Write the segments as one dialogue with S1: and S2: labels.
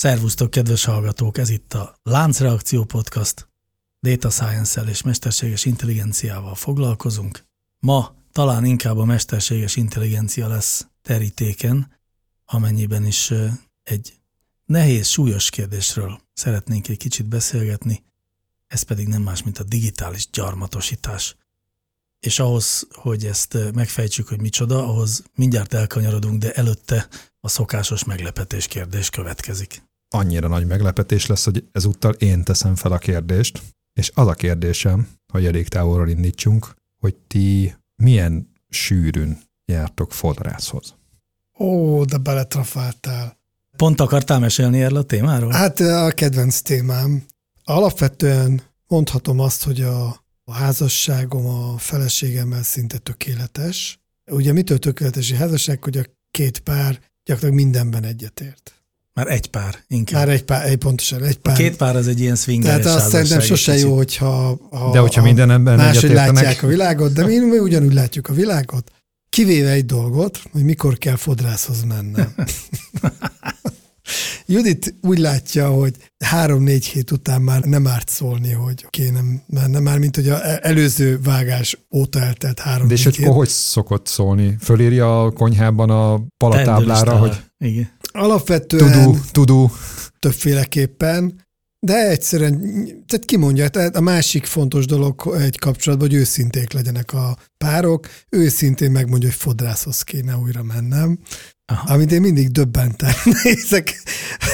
S1: Szervusztok, kedves hallgatók! Ez itt a Láncreakció Podcast. Data Science-el és mesterséges intelligenciával foglalkozunk. Ma talán inkább a mesterséges intelligencia lesz terítéken, amennyiben is egy nehéz, súlyos kérdésről szeretnénk egy kicsit beszélgetni, ez pedig nem más, mint a digitális gyarmatosítás. És ahhoz, hogy ezt megfejtsük, hogy micsoda, ahhoz mindjárt elkanyarodunk, de előtte a szokásos meglepetés kérdés következik
S2: annyira nagy meglepetés lesz, hogy ezúttal én teszem fel a kérdést, és az a kérdésem, hogy elég távolról indítsunk, hogy ti milyen sűrűn jártok fodrászhoz?
S3: Ó, de beletrafáltál.
S1: Pont akartál mesélni erről a témáról?
S3: Hát a kedvenc témám. Alapvetően mondhatom azt, hogy a, a házasságom a feleségemmel szinte tökéletes. Ugye mitől tökéletes a házasság, hogy a két pár gyakorlatilag mindenben egyetért.
S1: Már egy pár inkább.
S3: Már egy pár, egy pontosan egy pár.
S1: A két pár az egy ilyen swingeres
S3: Tehát azt szerintem sose jó, hogyha
S2: ha, de hogyha minden ember
S3: máshogy látják a világot, de mi, mi ugyanúgy látjuk a világot. Kivéve egy dolgot, hogy mikor kell fodrászhoz mennem. Judit úgy látja, hogy három-négy hét után már nem árt szólni, hogy kéne menne, már mint hogy az előző vágás óta eltelt három
S2: De és hogy hogy szokott szólni? Fölírja a konyhában a palatáblára, hogy...
S1: Igen.
S3: Alapvetően
S2: tudó, tudó.
S3: többféleképpen, de egyszerűen, tehát kimondja, tehát a másik fontos dolog egy kapcsolatban, hogy őszinték legyenek a párok, őszintén megmondja, hogy fodrászhoz kéne újra mennem, Aha. amit én mindig döbbenten nézek,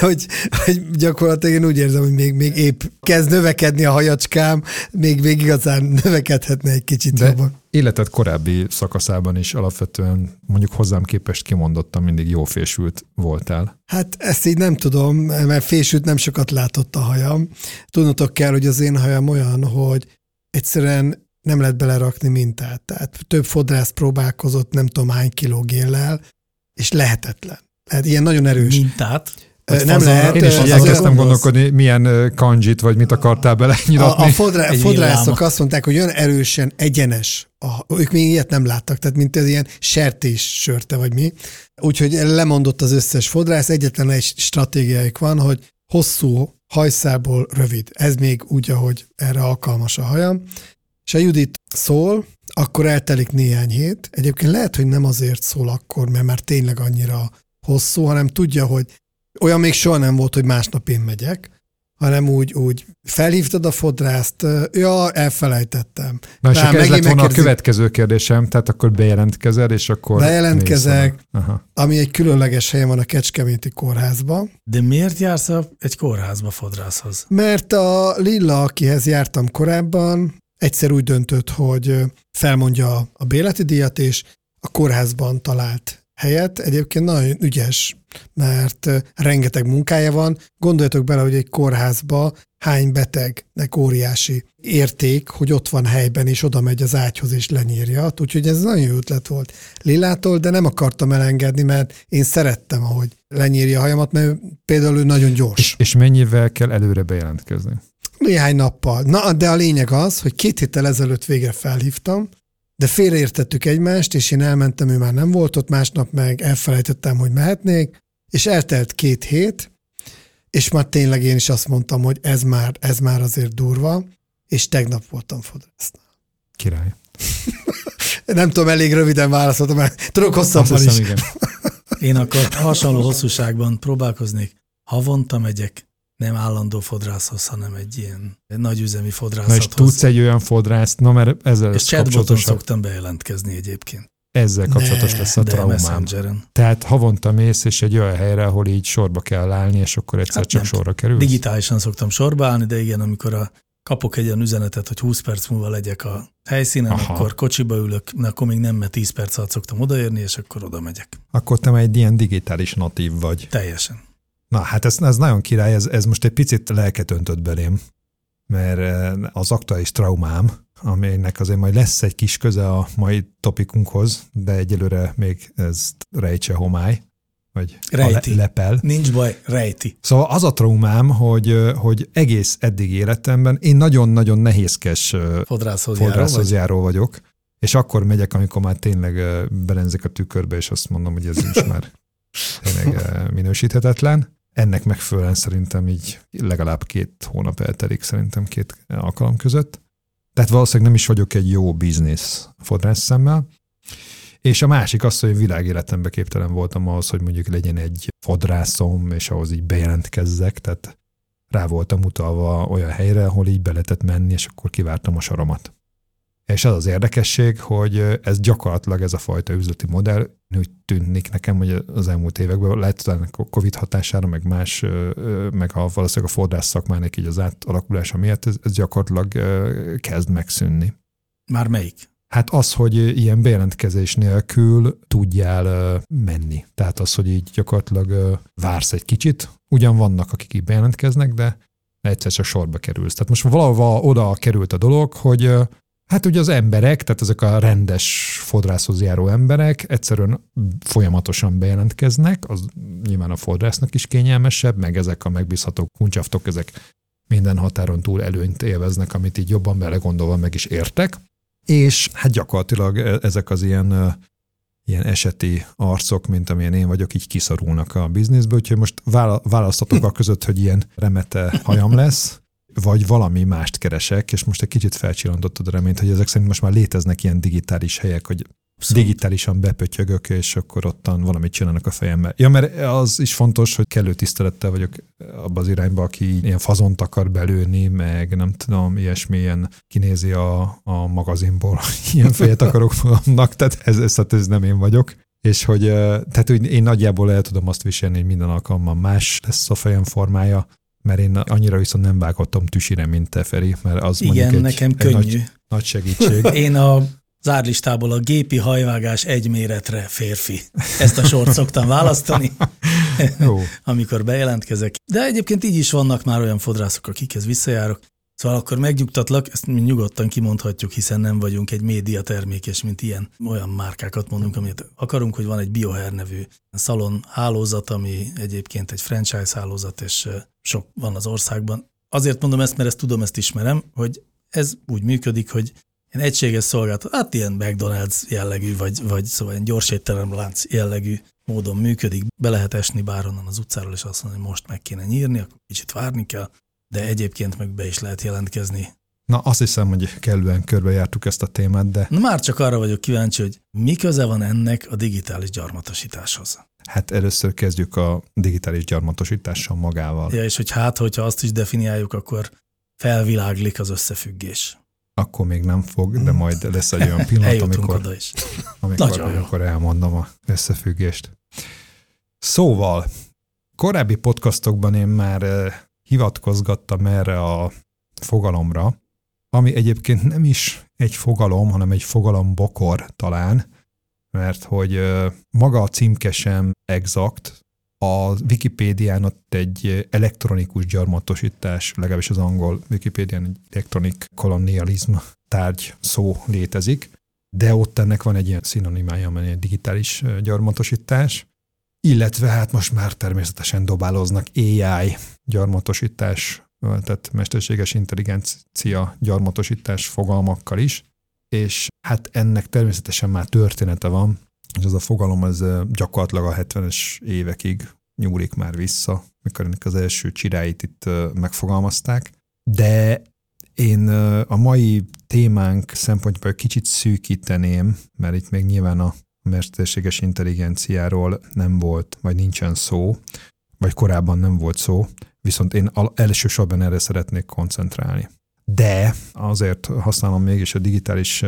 S3: hogy, hogy gyakorlatilag én úgy érzem, hogy még, még épp kezd növekedni a hajacskám, még, még igazán növekedhetne egy kicsit
S2: De jobban. Életed korábbi szakaszában is alapvetően mondjuk hozzám képest kimondottan mindig jó fésült voltál.
S3: Hát ezt így nem tudom, mert fésült nem sokat látott a hajam. Tudnotok kell, hogy az én hajam olyan, hogy egyszerűen nem lehet belerakni mintát. Tehát több fodrász próbálkozott nem tudom hány kiló géllel, és lehetetlen. Hát ilyen nagyon erős.
S1: Mintát?
S3: Nem lehet.
S2: Én is elkezdtem gondolkodni, milyen kanjit, vagy mit akartál bele nyilatni.
S3: A, a fodrá, fodrászok azt mondták, hogy olyan erősen egyenes, a, ők még ilyet nem láttak, tehát mint ez ilyen sertés sörte, vagy mi. Úgyhogy lemondott az összes fodrász, egyetlen egy stratégiájuk van, hogy hosszú hajszából rövid. Ez még úgy, ahogy erre alkalmas a hajam. És a Judit szól, akkor eltelik néhány hét. Egyébként lehet, hogy nem azért szól akkor, mert már tényleg annyira hosszú, hanem tudja, hogy olyan még soha nem volt, hogy másnap én megyek, hanem úgy, úgy felhívtad a fodrászt, ja, elfelejtettem.
S2: Na és akkor ez lett volna a következő kérdésem, tehát akkor bejelentkezel, és akkor...
S3: Bejelentkezek, ami egy különleges helyen van a Kecskeméti kórházban.
S1: De miért jársz egy kórházba fodrászhoz?
S3: Mert a Lilla, akihez jártam korábban, egyszer úgy döntött, hogy felmondja a béleti díjat, és a kórházban talált helyet. Egyébként nagyon ügyes, mert rengeteg munkája van. Gondoljatok bele, hogy egy kórházba hány betegnek óriási érték, hogy ott van helyben, és oda megy az ágyhoz, és lenyírja. Úgyhogy ez nagyon jó ötlet volt Lilától, de nem akartam elengedni, mert én szerettem, ahogy lenyírja a hajamat, mert például ő nagyon gyors.
S2: És, és mennyivel kell előre bejelentkezni?
S3: Néhány nappal. Na, de a lényeg az, hogy két héttel ezelőtt végre felhívtam, de félreértettük egymást, és én elmentem, ő már nem volt ott, másnap meg elfelejtettem, hogy mehetnék, és eltelt két hét, és már tényleg én is azt mondtam, hogy ez már, ez már azért durva, és tegnap voltam fodrásznál.
S2: Király.
S3: nem tudom, elég röviden válaszoltam, mert tudok hosszabban is. Igen.
S1: Én akkor hasonló hosszúságban próbálkoznék. Havonta megyek nem állandó fodrászhoz, hanem egy ilyen nagyüzemi fodrászhoz.
S2: Na és tudsz egy olyan fodrászt, na mert ezzel
S1: És chatboton szoktam bejelentkezni egyébként.
S2: Ezzel kapcsolatos ne, lesz a traumám. Tehát havonta mész, és egy olyan helyre, ahol így sorba kell állni, és akkor egyszer hát csak nem, sorra kerül.
S1: Digitálisan szoktam sorba állni, de igen, amikor a kapok egy olyan üzenetet, hogy 20 perc múlva legyek a helyszínen,
S2: Aha.
S1: akkor kocsiba ülök, na akkor még nem, mert 10 perc alatt szoktam odaérni, és akkor oda megyek.
S2: Akkor te már egy ilyen digitális natív vagy.
S1: Teljesen.
S2: Na hát ez, ez nagyon király, ez, ez most egy picit lelket öntött belém, mert eh, az aktuális traumám, aminek azért majd lesz egy kis köze a mai topikunkhoz, de egyelőre még ez rejtse homály, vagy
S1: Rejti.
S2: le, lepel.
S1: Nincs baj, rejti.
S2: Szóval az a traumám, hogy, eh, hogy egész eddig életemben én nagyon-nagyon nehézkes eh,
S1: Fodrászhoz járó
S2: fodrászhoz
S1: vagy?
S2: járó vagyok, és akkor megyek, amikor már tényleg eh, belenzek a tükörbe, és azt mondom, hogy ez is már tényleg eh, minősíthetetlen. Ennek megfelelően szerintem így legalább két hónap eltelik szerintem két alkalom között. Tehát valószínűleg nem is vagyok egy jó biznisz fodrász szemmel. És a másik az, hogy világéletemben képtelen voltam ahhoz, hogy mondjuk legyen egy fodrászom, és ahhoz így bejelentkezzek, tehát rá voltam utalva olyan helyre, ahol így be lehetett menni, és akkor kivártam a soromat. És az az érdekesség, hogy ez gyakorlatilag ez a fajta üzleti modell úgy tűnik nekem, hogy az elmúlt években lehet talán a Covid hatására, meg más, meg a, valószínűleg a fodrász szakmának így az átalakulása miatt, ez, ez gyakorlatilag kezd megszűnni.
S1: Már melyik?
S2: Hát az, hogy ilyen bejelentkezés nélkül tudjál menni. Tehát az, hogy így gyakorlatilag vársz egy kicsit. Ugyan vannak, akik így bejelentkeznek, de egyszer csak sorba kerülsz. Tehát most valahova oda került a dolog, hogy hát ugye az emberek, tehát ezek a rendes fodrászhoz járó emberek egyszerűen folyamatosan bejelentkeznek, az nyilván a fodrásznak is kényelmesebb, meg ezek a megbízható kuncsaftok, ezek minden határon túl előnyt élveznek, amit így jobban belegondolva meg is értek. És hát gyakorlatilag e- ezek az ilyen, ilyen eseti arcok, mint amilyen én vagyok, így kiszorulnak a bizniszből, úgyhogy most vála- választatok a között, hogy ilyen remete hajam lesz, vagy valami mást keresek, és most egy kicsit felcsillantottad a reményt, hogy ezek szerint most már léteznek ilyen digitális helyek, hogy
S1: Abszolút.
S2: digitálisan bepötyögök, és akkor ottan valamit csinálnak a fejemmel. Ja, mert az is fontos, hogy kellő tisztelettel vagyok abba az irányba, aki ilyen fazont akar belőni, meg nem tudom, ilyesmi, ilyen kinézi a, a magazinból, ilyen fejet akarok magamnak, tehát ez, ez, ez nem én vagyok. És hogy, tehát hogy én nagyjából el tudom azt viselni, hogy minden alkalommal más lesz a fejem formája, mert én annyira viszont nem vágottam tüsire, mint te, Feri, mert az
S1: Igen,
S2: mondjuk egy,
S1: nekem
S2: egy
S1: könnyű.
S2: nagy, nagy segítség.
S1: Én a zárlistából a gépi hajvágás egy méretre férfi. Ezt a sort szoktam választani, amikor bejelentkezek. De egyébként így is vannak már olyan fodrászok, akikhez visszajárok. Szóval akkor megnyugtatlak, ezt mi nyugodtan kimondhatjuk, hiszen nem vagyunk egy média termék, és mint ilyen olyan márkákat mondunk, amit akarunk, hogy van egy Biohair nevű szalon hálózat, ami egyébként egy franchise hálózat, és sok van az országban. Azért mondom ezt, mert ezt tudom, ezt ismerem, hogy ez úgy működik, hogy ilyen egységes szolgáltató, hát ilyen McDonald's jellegű, vagy, vagy szóval ilyen gyors étteremlánc jellegű módon működik. Be lehet esni bárhonnan az utcáról, és azt mondani, hogy most meg kéne nyírni, akkor kicsit várni kell, de egyébként meg be is lehet jelentkezni.
S2: Na, azt hiszem, hogy kellően körbejártuk ezt a témát, de
S1: Na már csak arra vagyok kíváncsi, hogy mi köze van ennek a digitális gyarmatosításhoz.
S2: hát először kezdjük a digitális gyarmatosítással magával.
S1: Ja, és hogy hát, hogyha azt is definiáljuk, akkor felviláglik az összefüggés.
S2: Akkor még nem fog, de majd lesz egy olyan pillanat, amikor,
S1: oda is.
S2: amikor,
S1: Nagyon jó.
S2: amikor elmondom a összefüggést. Szóval, korábbi podcastokban én már eh, hivatkozgattam erre a fogalomra, ami egyébként nem is egy fogalom, hanem egy fogalombokor talán, mert hogy maga a címke sem exakt, a Wikipédián ott egy elektronikus gyarmatosítás, legalábbis az angol Wikipédián egy electronic colonialism tárgy szó létezik, de ott ennek van egy ilyen szinonimája, amely egy digitális gyarmatosítás, illetve hát most már természetesen dobáloznak AI gyarmatosítás, tehát mesterséges intelligencia gyarmatosítás fogalmakkal is, és hát ennek természetesen már története van, és ez a fogalom ö, gyakorlatilag a 70-es évekig nyúlik már vissza, mikor ennek az első csiráit itt megfogalmazták, de én a mai témánk szempontjából kicsit szűkíteném, mert itt még nyilván a mesterséges intelligenciáról nem volt, vagy nincsen szó, vagy korábban nem volt szó, viszont én elsősorban erre szeretnék koncentrálni. De azért használom mégis a digitális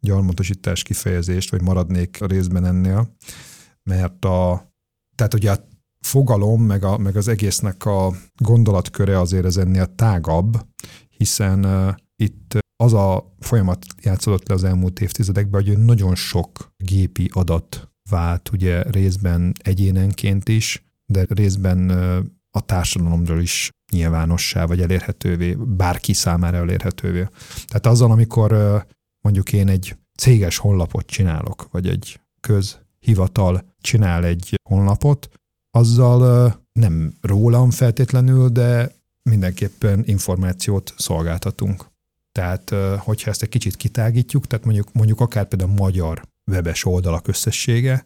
S2: gyarmatosítás kifejezést, vagy maradnék a részben ennél, mert a, tehát ugye a fogalom, meg, a, meg az egésznek a gondolatköre azért ez ennél tágabb, hiszen itt az a folyamat játszódott le az elmúlt évtizedekben, hogy nagyon sok gépi adat vált ugye részben egyénenként is, de részben a társadalomról is nyilvánossá, vagy elérhetővé, bárki számára elérhetővé. Tehát azzal, amikor mondjuk én egy céges honlapot csinálok, vagy egy közhivatal csinál egy honlapot, azzal nem rólam feltétlenül, de mindenképpen információt szolgáltatunk. Tehát, hogyha ezt egy kicsit kitágítjuk, tehát mondjuk, mondjuk akár például a magyar webes oldalak összessége,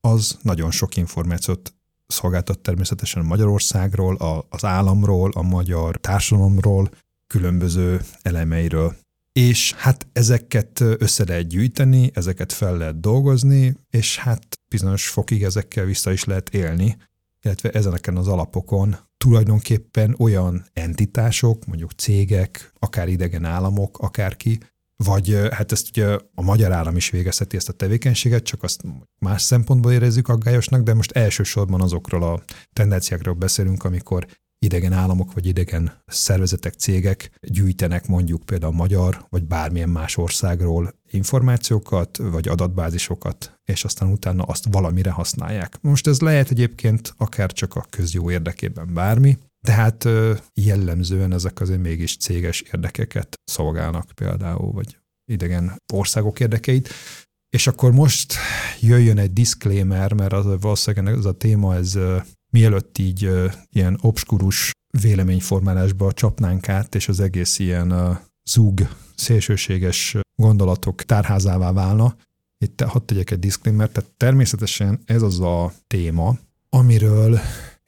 S2: az nagyon sok információt szolgáltat természetesen Magyarországról, a, az államról, a magyar társadalomról, különböző elemeiről. És hát ezeket össze lehet gyűjteni, ezeket fel lehet dolgozni, és hát bizonyos fokig ezekkel vissza is lehet élni, illetve ezeneken az alapokon tulajdonképpen olyan entitások, mondjuk cégek, akár idegen államok, akárki, vagy hát ezt ugye a magyar állam is végezheti ezt a tevékenységet, csak azt más szempontból érezzük aggályosnak, de most elsősorban azokról a tendenciákról beszélünk, amikor idegen államok vagy idegen szervezetek, cégek gyűjtenek mondjuk például magyar vagy bármilyen más országról információkat vagy adatbázisokat, és aztán utána azt valamire használják. Most ez lehet egyébként akár csak a közjó érdekében bármi, de hát jellemzően ezek azért mégis céges érdekeket szolgálnak például, vagy idegen országok érdekeit. És akkor most jöjjön egy disclaimer, mert az valószínűleg ez a téma, ez mielőtt így ilyen obskurus véleményformálásba csapnánk át, és az egész ilyen zúg, szélsőséges gondolatok tárházává válna, itt hadd tegyek egy disclaimer, tehát természetesen ez az a téma, amiről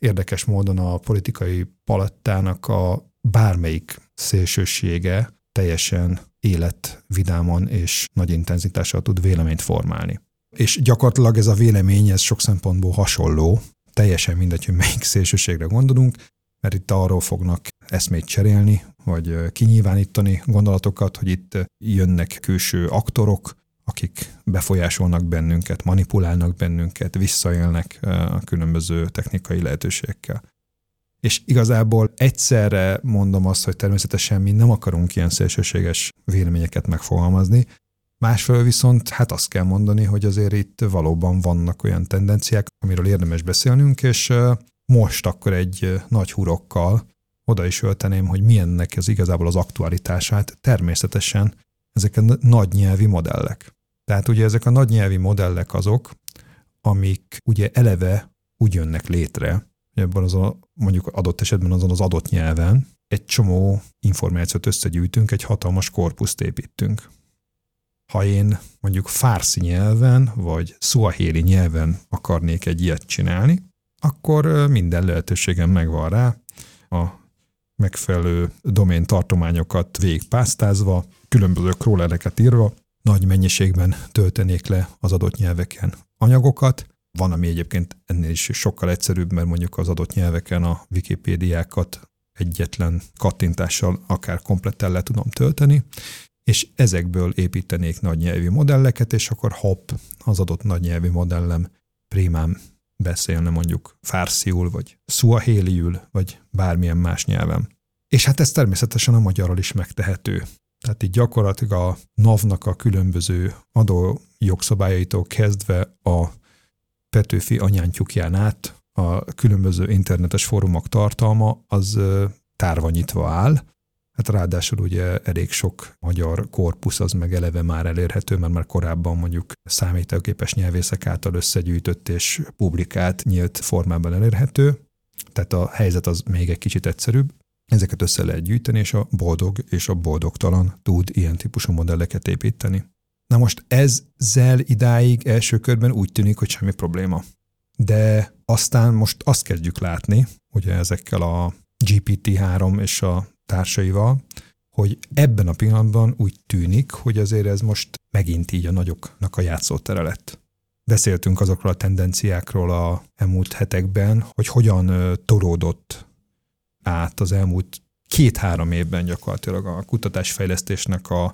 S2: érdekes módon a politikai palettának a bármelyik szélsősége teljesen életvidámon és nagy intenzitással tud véleményt formálni. És gyakorlatilag ez a vélemény, ez sok szempontból hasonló, teljesen mindegy, hogy melyik szélsőségre gondolunk, mert itt arról fognak eszmét cserélni, vagy kinyilvánítani gondolatokat, hogy itt jönnek külső aktorok, akik befolyásolnak bennünket, manipulálnak bennünket, visszaélnek a különböző technikai lehetőségekkel. És igazából egyszerre mondom azt, hogy természetesen mi nem akarunk ilyen szélsőséges véleményeket megfogalmazni, másfelől viszont hát azt kell mondani, hogy azért itt valóban vannak olyan tendenciák, amiről érdemes beszélnünk, és most akkor egy nagy hurokkal oda is ölteném, hogy milyennek ez igazából az aktualitását. Természetesen ezek a nagy nyelvi modellek. Tehát ugye ezek a nagy nyelvi modellek azok, amik ugye eleve úgy jönnek létre, hogy ebben az a, mondjuk adott esetben azon az adott nyelven egy csomó információt összegyűjtünk, egy hatalmas korpuszt építünk. Ha én mondjuk fárszi nyelven, vagy szuahéli nyelven akarnék egy ilyet csinálni, akkor minden lehetőségem megvan rá, a megfelelő domén tartományokat végigpásztázva, különböző crawlereket írva, nagy mennyiségben töltenék le az adott nyelveken anyagokat. Van, ami egyébként ennél is sokkal egyszerűbb, mert mondjuk az adott nyelveken a Wikipédiákat egyetlen kattintással akár komplettel le tudom tölteni, és ezekből építenék nagy nyelvi modelleket, és akkor hopp, az adott nagy nyelvi modellem primán beszélne mondjuk fársziul, vagy szuahéliül, vagy bármilyen más nyelven. És hát ez természetesen a magyarral is megtehető. Tehát így gyakorlatilag a NAV-nak a különböző adó jogszabályaitól kezdve a Petőfi anyántyukján át a különböző internetes fórumok tartalma az tárva nyitva áll. Hát ráadásul ugye elég sok magyar korpusz az meg eleve már elérhető, mert már korábban mondjuk számítógépes nyelvészek által összegyűjtött és publikált nyílt formában elérhető. Tehát a helyzet az még egy kicsit egyszerűbb. Ezeket össze lehet gyűjteni, és a boldog és a boldogtalan tud ilyen típusú modelleket építeni. Na most ezzel idáig első körben úgy tűnik, hogy semmi probléma. De aztán most azt kezdjük látni, ugye ezekkel a GPT-3 és a társaival, hogy ebben a pillanatban úgy tűnik, hogy azért ez most megint így a nagyoknak a játszótere lett. Beszéltünk azokról a tendenciákról a elmúlt hetekben, hogy hogyan toródott át az elmúlt két-három évben gyakorlatilag a kutatásfejlesztésnek a,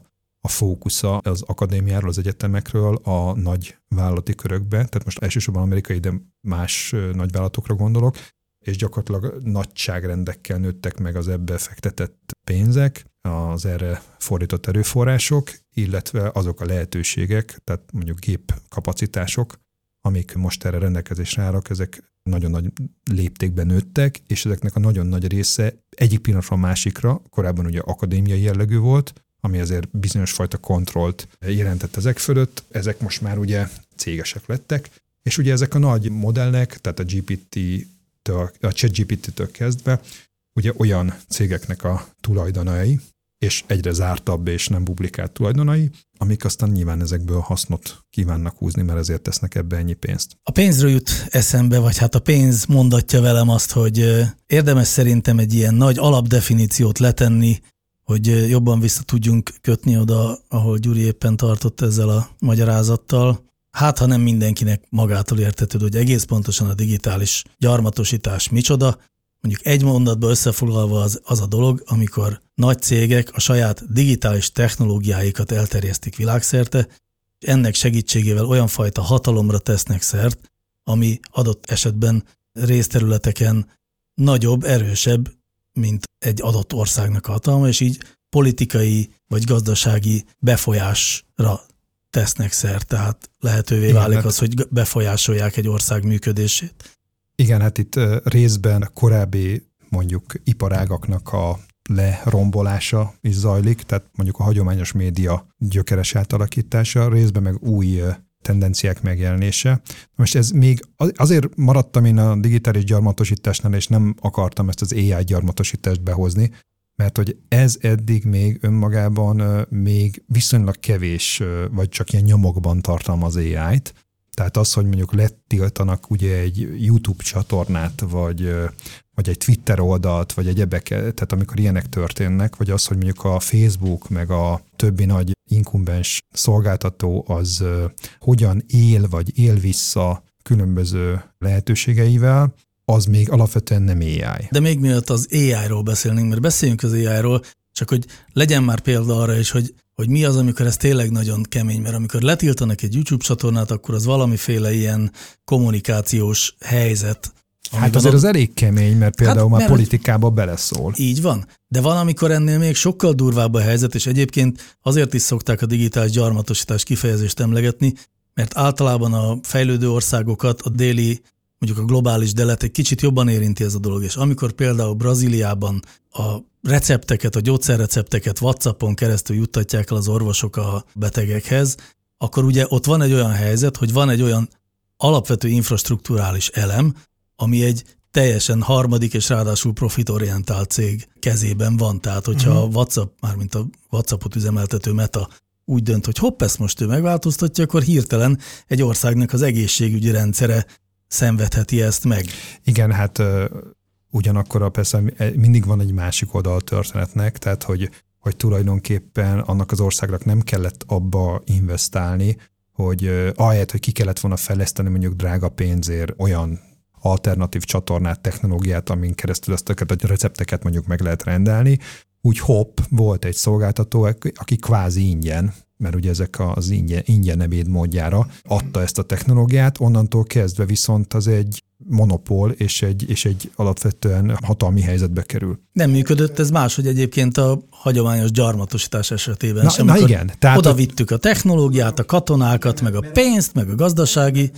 S2: a fókusza az akadémiáról, az egyetemekről a nagy vállalati körökbe, tehát most elsősorban amerikai, de más nagyvállalatokra gondolok, és gyakorlatilag nagyságrendekkel nőttek meg az ebbe fektetett pénzek. az erre fordított erőforrások, illetve azok a lehetőségek, tehát mondjuk gépkapacitások, amik most erre rendelkezésre állnak, ezek nagyon nagy léptékben nőttek, és ezeknek a nagyon nagy része egyik pillanatról másikra, korábban ugye akadémiai jellegű volt, ami azért bizonyos fajta kontrollt jelentett ezek fölött, ezek most már ugye cégesek lettek, és ugye ezek a nagy modellek, tehát a GPT-től, a ChatGPT-től kezdve, ugye olyan cégeknek a tulajdonai, és egyre zártabb és nem publikált tulajdonai, amik aztán nyilván ezekből hasznot kívánnak húzni, mert ezért tesznek ebbe ennyi pénzt.
S1: A pénzről jut eszembe, vagy hát a pénz mondatja velem azt, hogy érdemes szerintem egy ilyen nagy alapdefiníciót letenni, hogy jobban vissza tudjunk kötni oda, ahol Gyuri éppen tartott ezzel a magyarázattal. Hát, ha nem mindenkinek magától értetődő, hogy egész pontosan a digitális gyarmatosítás micsoda, mondjuk egy mondatba összefoglalva az, az a dolog, amikor nagy cégek a saját digitális technológiáikat elterjesztik világszerte, és ennek segítségével olyan fajta hatalomra tesznek szert, ami adott esetben részterületeken nagyobb, erősebb, mint egy adott országnak a hatalma, és így politikai vagy gazdasági befolyásra tesznek szert, tehát lehetővé válik hát az, hogy befolyásolják egy ország működését.
S2: Igen, hát itt részben korábbi mondjuk iparágaknak a lerombolása is zajlik, tehát mondjuk a hagyományos média gyökeres átalakítása, részben meg új tendenciák megjelenése. Most ez még azért maradtam én a digitális gyarmatosításnál, és nem akartam ezt az AI gyarmatosítást behozni, mert hogy ez eddig még önmagában még viszonylag kevés, vagy csak ilyen nyomokban tartalmaz AI-t, tehát az, hogy mondjuk letiltanak ugye egy YouTube csatornát, vagy, vagy egy Twitter oldalt, vagy egy ebek, tehát amikor ilyenek történnek, vagy az, hogy mondjuk a Facebook, meg a többi nagy inkumbens szolgáltató az hogyan él, vagy él vissza különböző lehetőségeivel, az még alapvetően nem AI.
S1: De még miatt az AI-ról beszélnénk, mert beszéljünk az AI-ról, csak hogy legyen már példa arra is, hogy hogy mi az, amikor ez tényleg nagyon kemény, mert amikor letiltanak egy YouTube csatornát, akkor az valamiféle ilyen kommunikációs helyzet.
S2: Hát azért az elég kemény, mert például hát, már mert politikába beleszól.
S1: Így van, de van, amikor ennél még sokkal durvább a helyzet, és egyébként azért is szokták a digitális gyarmatosítás kifejezést emlegetni, mert általában a fejlődő országokat a déli mondjuk a globális delet egy kicsit jobban érinti ez a dolog, és amikor például Brazíliában a recepteket, a gyógyszerrecepteket WhatsAppon keresztül juttatják el az orvosok a betegekhez, akkor ugye ott van egy olyan helyzet, hogy van egy olyan alapvető infrastruktúrális elem, ami egy teljesen harmadik és ráadásul profitorientált cég kezében van. Tehát, hogyha uh-huh. a WhatsApp, mármint a WhatsAppot üzemeltető Meta úgy dönt, hogy hopp, ezt most ő megváltoztatja, akkor hirtelen egy országnak az egészségügyi rendszere szenvedheti ezt meg.
S2: Igen, hát ugyanakkor persze mindig van egy másik oldal a történetnek, tehát hogy, hogy tulajdonképpen annak az országnak nem kellett abba investálni, hogy ahelyett, hogy ki kellett volna fejleszteni mondjuk drága pénzért olyan alternatív csatornát, technológiát, amin keresztül ezt a recepteket mondjuk meg lehet rendelni, úgy hopp, volt egy szolgáltató, aki kvázi ingyen mert ugye ezek az ingyen, ingyen ebéd módjára adta ezt a technológiát, onnantól kezdve viszont az egy monopól és egy, és egy alapvetően hatalmi helyzetbe kerül.
S1: Nem működött ez máshogy egyébként a hagyományos gyarmatosítás esetében
S2: na,
S1: sem.
S2: Na igen.
S1: Tehát oda vittük a technológiát, a katonákat, meg a pénzt, meg a gazdasági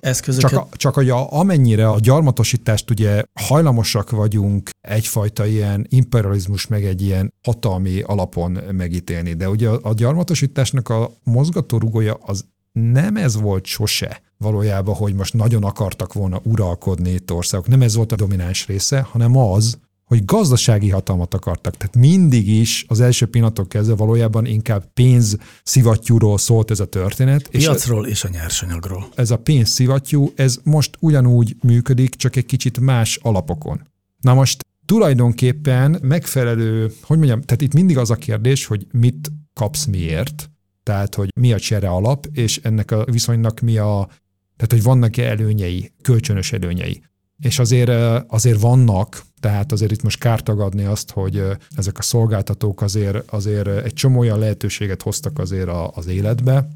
S1: eszközöket.
S2: Csak, a, csak hogy a, amennyire a gyarmatosítást ugye hajlamosak vagyunk egyfajta ilyen imperializmus, meg egy ilyen hatalmi alapon megítélni, de ugye a, a gyarmatosításnak a mozgatórugója az nem ez volt sose valójában, hogy most nagyon akartak volna uralkodni itt országok. Nem ez volt a domináns része, hanem az, hogy gazdasági hatalmat akartak. Tehát mindig is az első pillanatok kezdve valójában inkább pénz szivattyúról szólt ez a történet.
S1: Piacról és, és a nyersanyagról.
S2: Ez a pénz szivattyú, ez most ugyanúgy működik, csak egy kicsit más alapokon. Na most tulajdonképpen megfelelő, hogy mondjam, tehát itt mindig az a kérdés, hogy mit kapsz miért, tehát hogy mi a csere alap, és ennek a viszonynak mi a tehát, hogy vannak-e előnyei, kölcsönös előnyei. És azért, azért vannak, tehát azért itt most kár tagadni azt, hogy ezek a szolgáltatók azért, azért egy csomó olyan lehetőséget hoztak azért az életbe,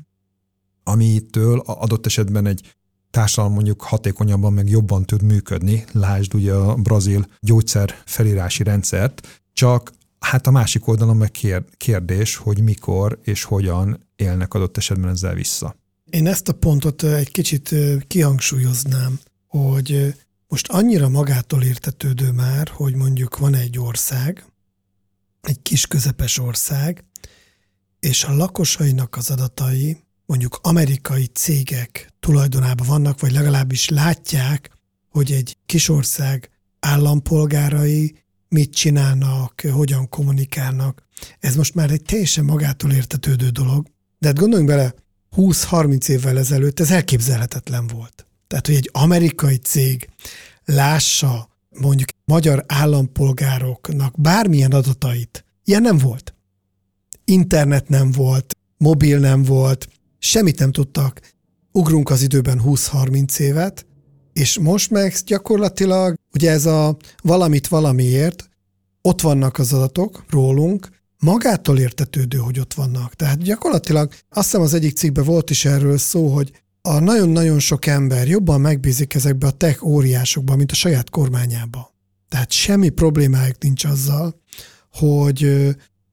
S2: amitől adott esetben egy társadalom mondjuk hatékonyabban, meg jobban tud működni. Lásd ugye a brazil gyógyszer felírási rendszert, csak hát a másik oldalon meg kérdés, hogy mikor és hogyan élnek adott esetben ezzel vissza.
S3: Én ezt a pontot egy kicsit kihangsúlyoznám, hogy most annyira magától értetődő már, hogy mondjuk van egy ország, egy kis közepes ország, és a lakosainak az adatai mondjuk amerikai cégek tulajdonában vannak, vagy legalábbis látják, hogy egy kis ország állampolgárai mit csinálnak, hogyan kommunikálnak. Ez most már egy teljesen magától értetődő dolog. De hát gondoljunk bele, 20-30 évvel ezelőtt ez elképzelhetetlen volt. Tehát, hogy egy amerikai cég lássa mondjuk magyar állampolgároknak bármilyen adatait, ilyen nem volt. Internet nem volt, mobil nem volt, semmit nem tudtak. Ugrunk az időben 20-30 évet, és most meg gyakorlatilag, ugye ez a valamit valamiért, ott vannak az adatok rólunk, magától értetődő, hogy ott vannak. Tehát gyakorlatilag azt hiszem az egyik cikkben volt is erről szó, hogy a nagyon-nagyon sok ember jobban megbízik ezekbe a tech óriásokba, mint a saját kormányába. Tehát semmi problémájuk nincs azzal, hogy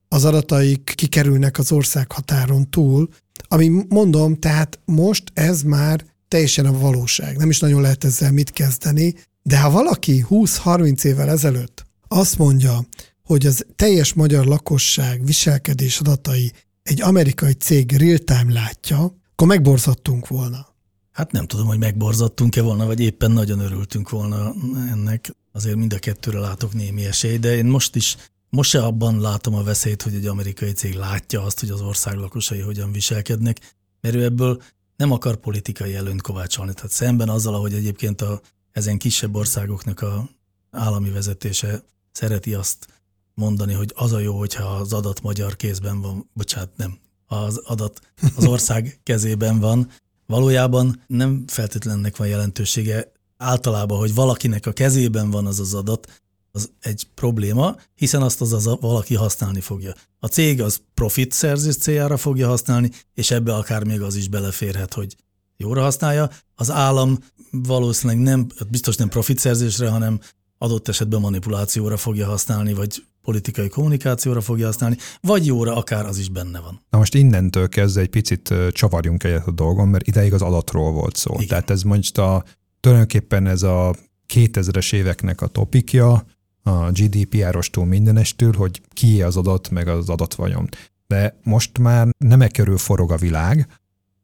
S3: az adataik kikerülnek az ország határon túl, ami mondom, tehát most ez már teljesen a valóság. Nem is nagyon lehet ezzel mit kezdeni, de ha valaki 20-30 évvel ezelőtt azt mondja, hogy az teljes magyar lakosság viselkedés adatai egy amerikai cég real-time látja, akkor megborzattunk volna.
S1: Hát nem tudom, hogy megborzattunk-e volna, vagy éppen nagyon örültünk volna ennek. Azért mind a kettőre látok némi esély, de én most is, most se abban látom a veszélyt, hogy egy amerikai cég látja azt, hogy az ország lakosai hogyan viselkednek, mert ő ebből nem akar politikai előnyt kovácsolni. Tehát szemben azzal, ahogy egyébként a, ezen kisebb országoknak a állami vezetése szereti azt mondani, hogy az a jó, hogyha az adat magyar kézben van, bocsánat, nem, az adat az ország kezében van, valójában nem feltétlennek van jelentősége. Általában, hogy valakinek a kezében van az az adat, az egy probléma, hiszen azt az, az valaki használni fogja. A cég az profit szerzés céljára fogja használni, és ebbe akár még az is beleférhet, hogy jóra használja. Az állam valószínűleg nem, biztos nem profit szerzésre, hanem adott esetben manipulációra fogja használni, vagy politikai kommunikációra fogja használni, vagy jóra akár az is benne van.
S2: Na most innentől kezdve egy picit csavarjunk egyet a dolgon, mert ideig az adatról volt szó. Igen. Tehát ez most a, tulajdonképpen ez a 2000-es éveknek a topikja, a GDPR-ostól mindenestől, hogy kié az adat, meg az adatvagyon. De most már nem e körül forog a világ,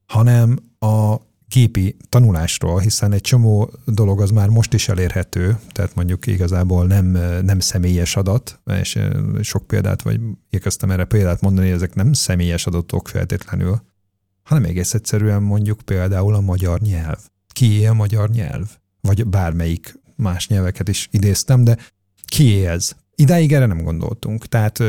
S2: hanem a gépi tanulásról, hiszen egy csomó dolog az már most is elérhető, tehát mondjuk igazából nem, nem személyes adat, és sok példát, vagy érkeztem erre példát mondani, ezek nem személyes adatok feltétlenül, hanem egész egyszerűen mondjuk például a magyar nyelv. Kié a magyar nyelv? Vagy bármelyik más nyelveket is idéztem, de ki ez? Idáig erre nem gondoltunk, tehát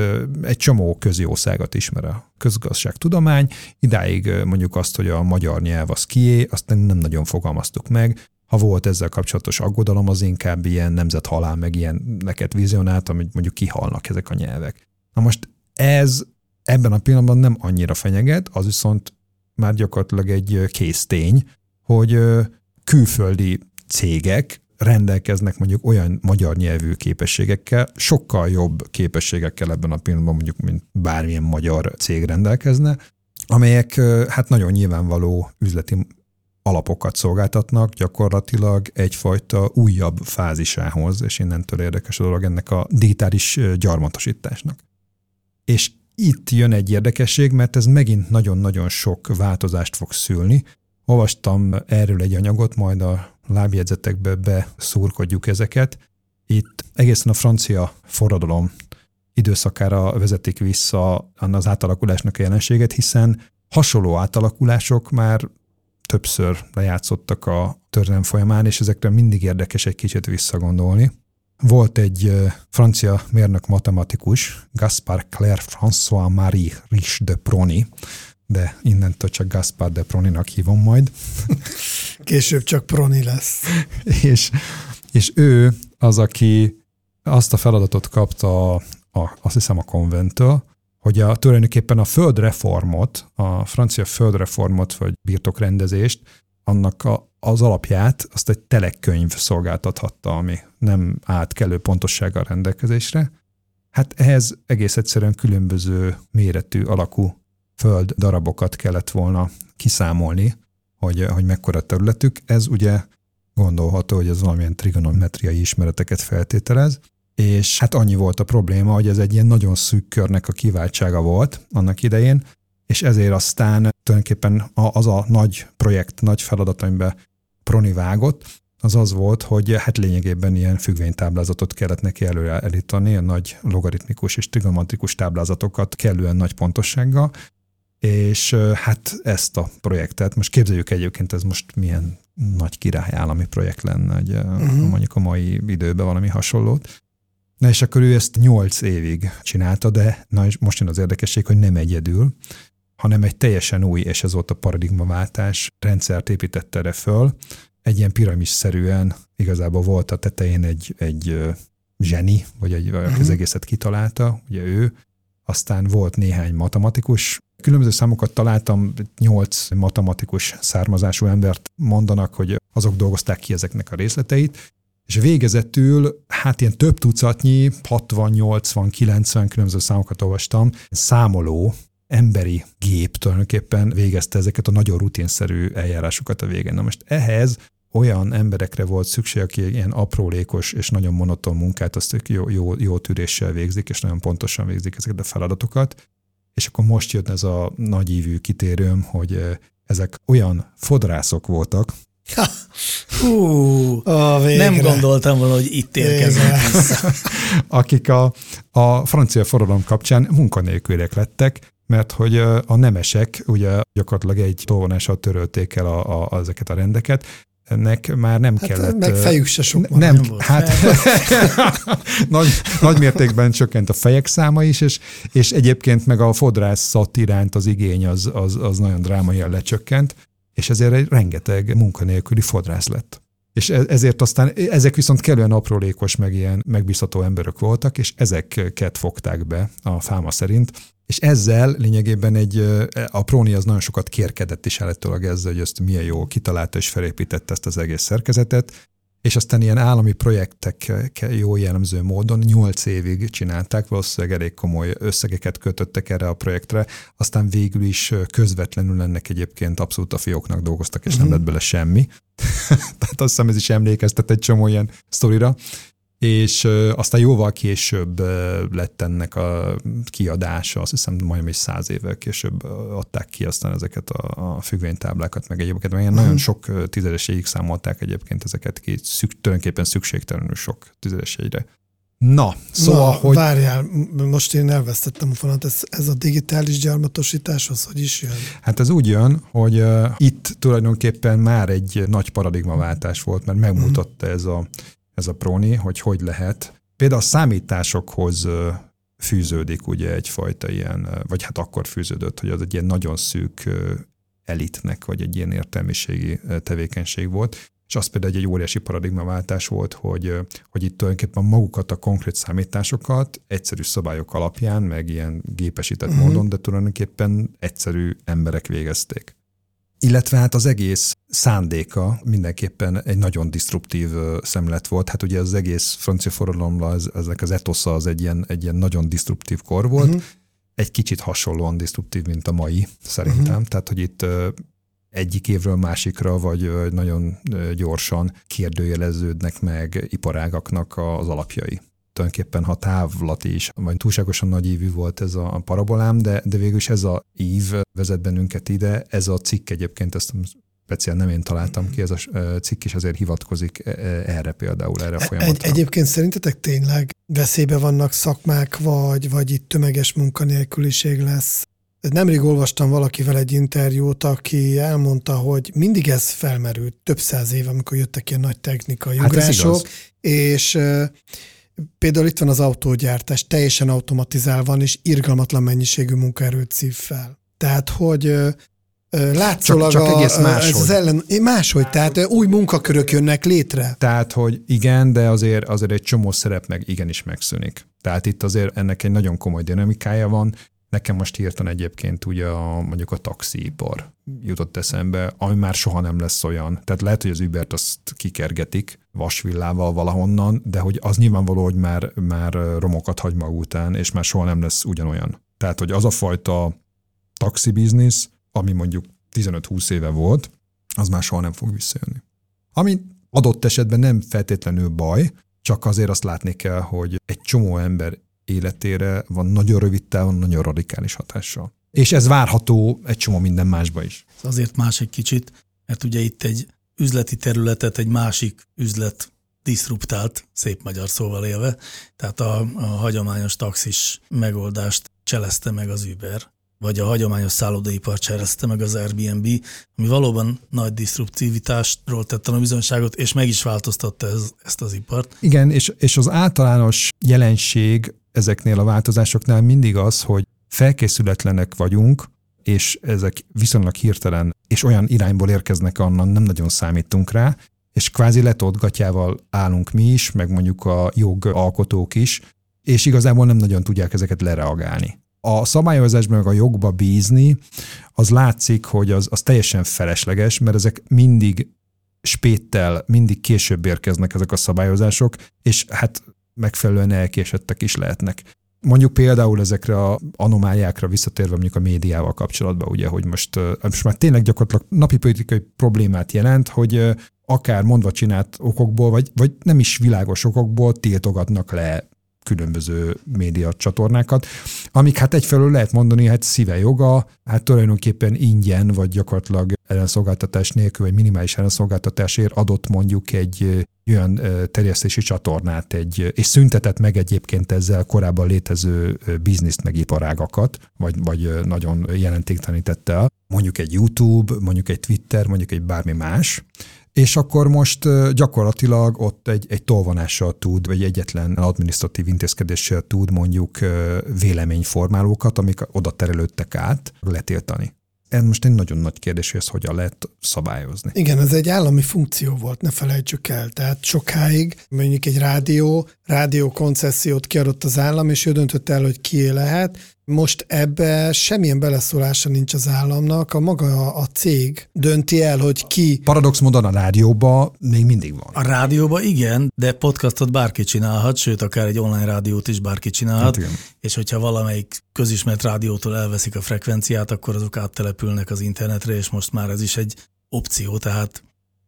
S2: egy csomó közjószágot ismer a közgazdaságtudomány, idáig mondjuk azt, hogy a magyar nyelv az kié, azt nem nagyon fogalmaztuk meg, ha volt ezzel kapcsolatos aggodalom, az inkább ilyen nemzethalál, meg ilyen neket vizionált, amit mondjuk kihalnak ezek a nyelvek. Na most ez ebben a pillanatban nem annyira fenyeget, az viszont már gyakorlatilag egy késztény, hogy külföldi cégek rendelkeznek mondjuk olyan magyar nyelvű képességekkel, sokkal jobb képességekkel ebben a pillanatban mondjuk, mint bármilyen magyar cég rendelkezne, amelyek hát nagyon nyilvánvaló üzleti alapokat szolgáltatnak gyakorlatilag egyfajta újabb fázisához, és innentől érdekes a dolog ennek a digitális gyarmatosításnak. És itt jön egy érdekesség, mert ez megint nagyon-nagyon sok változást fog szülni. Olvastam erről egy anyagot, majd a lábjegyzetekbe beszúrkodjuk ezeket. Itt egészen a francia forradalom időszakára vezetik vissza az átalakulásnak a jelenséget, hiszen hasonló átalakulások már többször lejátszottak a történelem folyamán, és ezekre mindig érdekes egy kicsit visszagondolni. Volt egy francia mérnök matematikus, Gaspard Claire François Marie Riche de Prony, de innentől csak Gaspard de Proninak hívom majd.
S3: Később csak Proni lesz.
S2: és, és ő az, aki azt a feladatot kapta, a, a, azt hiszem a konventtől, hogy a, tulajdonképpen a földreformot, a francia földreformot, vagy birtokrendezést, annak a, az alapját azt egy telekönyv szolgáltathatta, ami nem állt kellő pontossággal rendelkezésre. Hát ehhez egész egyszerűen különböző méretű, alakú föld darabokat kellett volna kiszámolni, hogy, hogy mekkora területük. Ez ugye gondolható, hogy ez valamilyen trigonometriai ismereteket feltételez, és hát annyi volt a probléma, hogy ez egy ilyen nagyon szűk körnek a kiváltsága volt annak idején, és ezért aztán tulajdonképpen az a nagy projekt, nagy feladat, amiben Proni vágott, az az volt, hogy hát lényegében ilyen függvénytáblázatot kellett neki előre elítani, ilyen nagy logaritmikus és trigonometrikus táblázatokat kellően nagy pontossággal, és hát ezt a projektet, most képzeljük egyébként, ez most milyen nagy király állami projekt lenne, hogy uh-huh. mondjuk a mai időben valami hasonlót. Na és akkor ő ezt nyolc évig csinálta, de na és most jön az érdekesség, hogy nem egyedül, hanem egy teljesen új, és ez volt a paradigmaváltás, rendszert építette erre föl, egy ilyen piramis-szerűen igazából volt a tetején egy, egy zseni, vagy egy, uh-huh. az egészet kitalálta, ugye ő, aztán volt néhány matematikus, Különböző számokat találtam, nyolc matematikus származású embert mondanak, hogy azok dolgozták ki ezeknek a részleteit, és végezetül, hát ilyen több tucatnyi, 60, 80, 90 különböző számokat olvastam, számoló, emberi gép tulajdonképpen végezte ezeket a nagyon rutinszerű eljárásokat a végén. Na most ehhez olyan emberekre volt szükség, aki ilyen aprólékos és nagyon monoton munkát azt jó, jó, jó tűréssel végzik, és nagyon pontosan végzik ezeket a feladatokat. És akkor most jött ez a nagyívű kitérőm, hogy ezek olyan fodrászok voltak,
S1: Hú, oh, nem gondoltam volna, hogy itt érkezett
S2: Akik a, a francia forradalom kapcsán munkanélküliek lettek, mert hogy a nemesek ugye gyakorlatilag egy tolvonással törölték el a, a, ezeket a rendeket, ennek már nem hát kellett...
S3: Meg fejük se sok
S2: Nem, nem volt. hát nagy, nagy mértékben csökkent a fejek száma is, és, és egyébként meg a fodrászat iránt az igény az, az, az nagyon drámaian lecsökkent, és ezért egy rengeteg munkanélküli fodrász lett. És e, ezért aztán, ezek viszont kellően aprólékos, meg ilyen megbízható emberek voltak, és ezeket fogták be a fáma szerint, és ezzel lényegében egy, a Proni az nagyon sokat kérkedett is állítólag ezzel, hogy ezt milyen jó kitalálta és felépítette ezt az egész szerkezetet, és aztán ilyen állami projektek jó jellemző módon nyolc évig csinálták, valószínűleg elég komoly összegeket kötöttek erre a projektre, aztán végül is közvetlenül ennek egyébként abszolút a fióknak dolgoztak, és uh-huh. nem mhm. lett bele semmi. Tehát azt hiszem ez is emlékeztet egy csomó ilyen sztorira, és aztán jóval később lett ennek a kiadása, azt hiszem majdnem egy száz évvel később adták ki aztán ezeket a, a függvénytáblákat, meg egyébként meg nagyon mhm. sok tízezeséig számolták egyébként ezeket ki, szük, tulajdonképpen szükségtelenül sok tízezeségre. Na, szóval, Na, hogy...
S3: Várjál, most én elvesztettem a fonat, ez, ez a digitális gyarmatosítás, az hogy is jön?
S2: Hát ez úgy jön, hogy uh, itt tulajdonképpen már egy nagy paradigmaváltás volt, mert megmutatta ez a ez a Proni, hogy hogy lehet. Például a számításokhoz fűződik ugye egyfajta ilyen, vagy hát akkor fűződött, hogy az egy ilyen nagyon szűk elitnek, vagy egy ilyen értelmiségi tevékenység volt, és az például egy, egy óriási paradigmaváltás volt, hogy, hogy itt tulajdonképpen magukat a konkrét számításokat egyszerű szabályok alapján, meg ilyen gépesített uh-huh. módon, de tulajdonképpen egyszerű emberek végezték illetve hát az egész szándéka mindenképpen egy nagyon disruptív szemlet volt. Hát ugye az egész francia forradalomban ez, ezek az etosza az egy ilyen, egy ilyen nagyon disruptív kor volt, uh-huh. egy kicsit hasonlóan disruptív, mint a mai szerintem. Uh-huh. Tehát, hogy itt egyik évről másikra, vagy nagyon gyorsan kérdőjeleződnek meg iparágaknak az alapjai tulajdonképpen ha távlati is, vagy túlságosan nagy ívű volt ez a parabolám, de, de végül is ez a ív vezet bennünket ide. Ez a cikk egyébként, ezt speciál nem én találtam ki, ez a cikk is azért hivatkozik e, e, erre például, erre a folyamatra.
S3: Egy, egyébként szerintetek tényleg veszélybe vannak szakmák, vagy, vagy itt tömeges munkanélküliség lesz? Nemrég olvastam valakivel egy interjút, aki elmondta, hogy mindig ez felmerült több száz év, amikor jöttek ilyen nagy technikai hát ugrások, és Például itt van az autógyártás, teljesen automatizálva és irgalmatlan mennyiségű munkaerőt szív fel. Tehát, hogy látszólag csak, csak egész máshogy. Ez az ellen, máshogy, tehát új munkakörök jönnek létre.
S2: Tehát, hogy igen, de azért, azért egy csomó szerep meg igenis megszűnik. Tehát itt azért ennek egy nagyon komoly dinamikája van, Nekem most hirtelen egyébként ugye a, mondjuk a taxiipar jutott eszembe, ami már soha nem lesz olyan. Tehát lehet, hogy az Ubert azt kikergetik vasvillával valahonnan, de hogy az nyilvánvaló, hogy már, már romokat hagy maga után, és már soha nem lesz ugyanolyan. Tehát, hogy az a fajta taxi ami mondjuk 15-20 éve volt, az már soha nem fog visszajönni. Ami adott esetben nem feltétlenül baj, csak azért azt látni kell, hogy egy csomó ember életére van nagyon rövid távon, nagyon radikális hatással. És ez várható egy csomó minden másba is.
S1: Ez azért más egy kicsit, mert ugye itt egy üzleti területet egy másik üzlet diszruptált, szép magyar szóval élve, tehát a, a hagyományos taxis megoldást cselezte meg az Uber, vagy a hagyományos szállodaipar cselezte meg az Airbnb, ami valóban nagy diszruptivitásról tette a bizonyságot, és meg is változtatta ez, ezt az ipart.
S2: Igen, és, és az általános jelenség ezeknél a változásoknál mindig az, hogy felkészületlenek vagyunk, és ezek viszonylag hirtelen és olyan irányból érkeznek, onnan nem nagyon számítunk rá, és kvázi letolt gatyával állunk mi is, meg mondjuk a jogalkotók is, és igazából nem nagyon tudják ezeket lereagálni. A szabályozásban meg a jogba bízni, az látszik, hogy az, az teljesen felesleges, mert ezek mindig spéttel, mindig később érkeznek ezek a szabályozások, és hát megfelelően elkésettek is lehetnek. Mondjuk például ezekre a anomáliákra visszatérve mondjuk a médiával kapcsolatban, ugye, hogy most, most már tényleg gyakorlatilag napi politikai problémát jelent, hogy akár mondva csinált okokból, vagy, vagy nem is világos okokból tiltogatnak le különböző média csatornákat, amik hát egyfelől lehet mondani, hát szíve joga, hát tulajdonképpen ingyen, vagy gyakorlatilag ellenszolgáltatás nélkül, vagy minimális ellenszolgáltatásért adott mondjuk egy olyan terjesztési csatornát, egy, és szüntetett meg egyébként ezzel korábban létező bizniszt meg iparágakat, vagy, vagy nagyon jelentéktelenítette el, mondjuk egy YouTube, mondjuk egy Twitter, mondjuk egy bármi más, és akkor most gyakorlatilag ott egy, egy tolvonással tud, vagy egyetlen adminisztratív intézkedéssel tud mondjuk véleményformálókat, amik oda terelődtek át, letiltani. Ez most egy nagyon nagy kérdés, hogy ezt hogyan lehet szabályozni.
S3: Igen, ez egy állami funkció volt, ne felejtsük el. Tehát sokáig mondjuk egy rádió, rádió koncesziót kiadott az állam, és ő döntött el, hogy kié lehet, most ebbe semmilyen beleszólása nincs az államnak, a maga a cég dönti el, hogy ki...
S2: Paradox módon a rádióba még mindig van.
S1: A rádióba igen, de podcastot bárki csinálhat, sőt, akár egy online rádiót is bárki csinálhat, hát és hogyha valamelyik közismert rádiótól elveszik a frekvenciát, akkor azok áttelepülnek az internetre, és most már ez is egy opció, tehát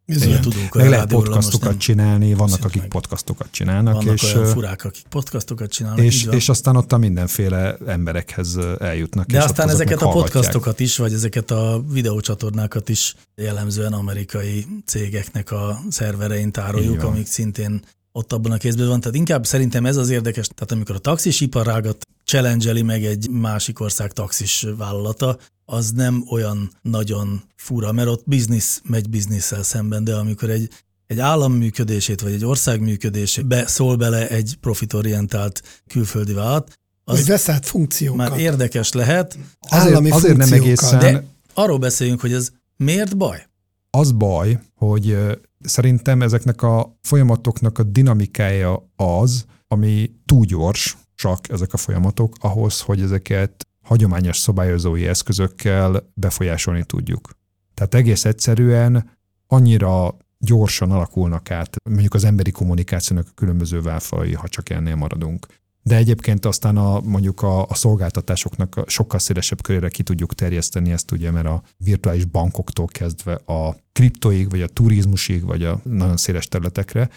S2: Bizony. Tudunk Meg lehet podcastokat csinálni, vannak, akik meg. podcastokat csinálnak.
S1: Vannak és, olyan furák, akik podcastokat csinálnak.
S2: És, és aztán ott a mindenféle emberekhez eljutnak.
S1: De aztán ezeket a podcastokat is, vagy ezeket a videócsatornákat is jellemzően amerikai cégeknek a szerverein tároljuk, amik szintén ott abban a kézben van. Tehát inkább szerintem ez az érdekes, tehát amikor a taxis iparágat challenge meg egy másik ország taxis vállalata, az nem olyan nagyon fura, mert ott biznisz megy bizniszsel szemben, de amikor egy, egy állam működését, vagy egy ország működését beszól bele egy profitorientált külföldi vállalat,
S3: az vagy vesz át funkciókat.
S1: Már érdekes lehet.
S2: Azért, azért nem egészen.
S1: De arról beszéljünk, hogy ez miért baj?
S2: Az baj, hogy szerintem ezeknek a folyamatoknak a dinamikája az, ami túl gyors, csak ezek a folyamatok ahhoz, hogy ezeket hagyományos szabályozói eszközökkel befolyásolni tudjuk. Tehát egész egyszerűen annyira gyorsan alakulnak át mondjuk az emberi kommunikációnak a különböző válfai, ha csak ennél maradunk. De egyébként aztán a, mondjuk a, a szolgáltatásoknak sokkal szélesebb körére ki tudjuk terjeszteni ezt ugye, mert a virtuális bankoktól kezdve a kriptoig, vagy a turizmusig, vagy a nagyon széles területekre.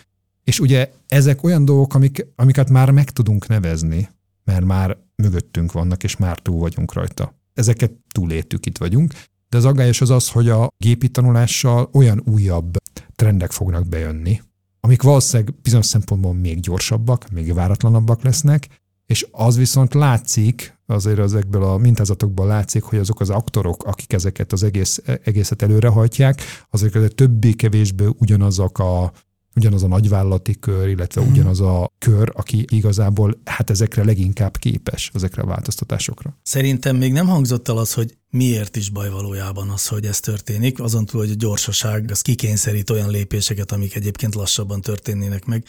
S2: És ugye ezek olyan dolgok, amik, amiket már meg tudunk nevezni, mert már mögöttünk vannak, és már túl vagyunk rajta. Ezeket túléltük, itt vagyunk, de az aggályos az az, hogy a gépi tanulással olyan újabb trendek fognak bejönni, amik valószínűleg bizonyos szempontból még gyorsabbak, még váratlanabbak lesznek, és az viszont látszik, azért ezekből a mintázatokból látszik, hogy azok az aktorok, akik ezeket az egész, egészet előrehajtják, azok többé-kevésbé ugyanazok a ugyanaz a nagyvállalati kör, illetve mm. ugyanaz a kör, aki igazából hát ezekre leginkább képes, ezekre a változtatásokra.
S1: Szerintem még nem hangzott el az, hogy miért is baj valójában az, hogy ez történik, azon túl, hogy a gyorsaság az kikényszerít olyan lépéseket, amik egyébként lassabban történnének meg.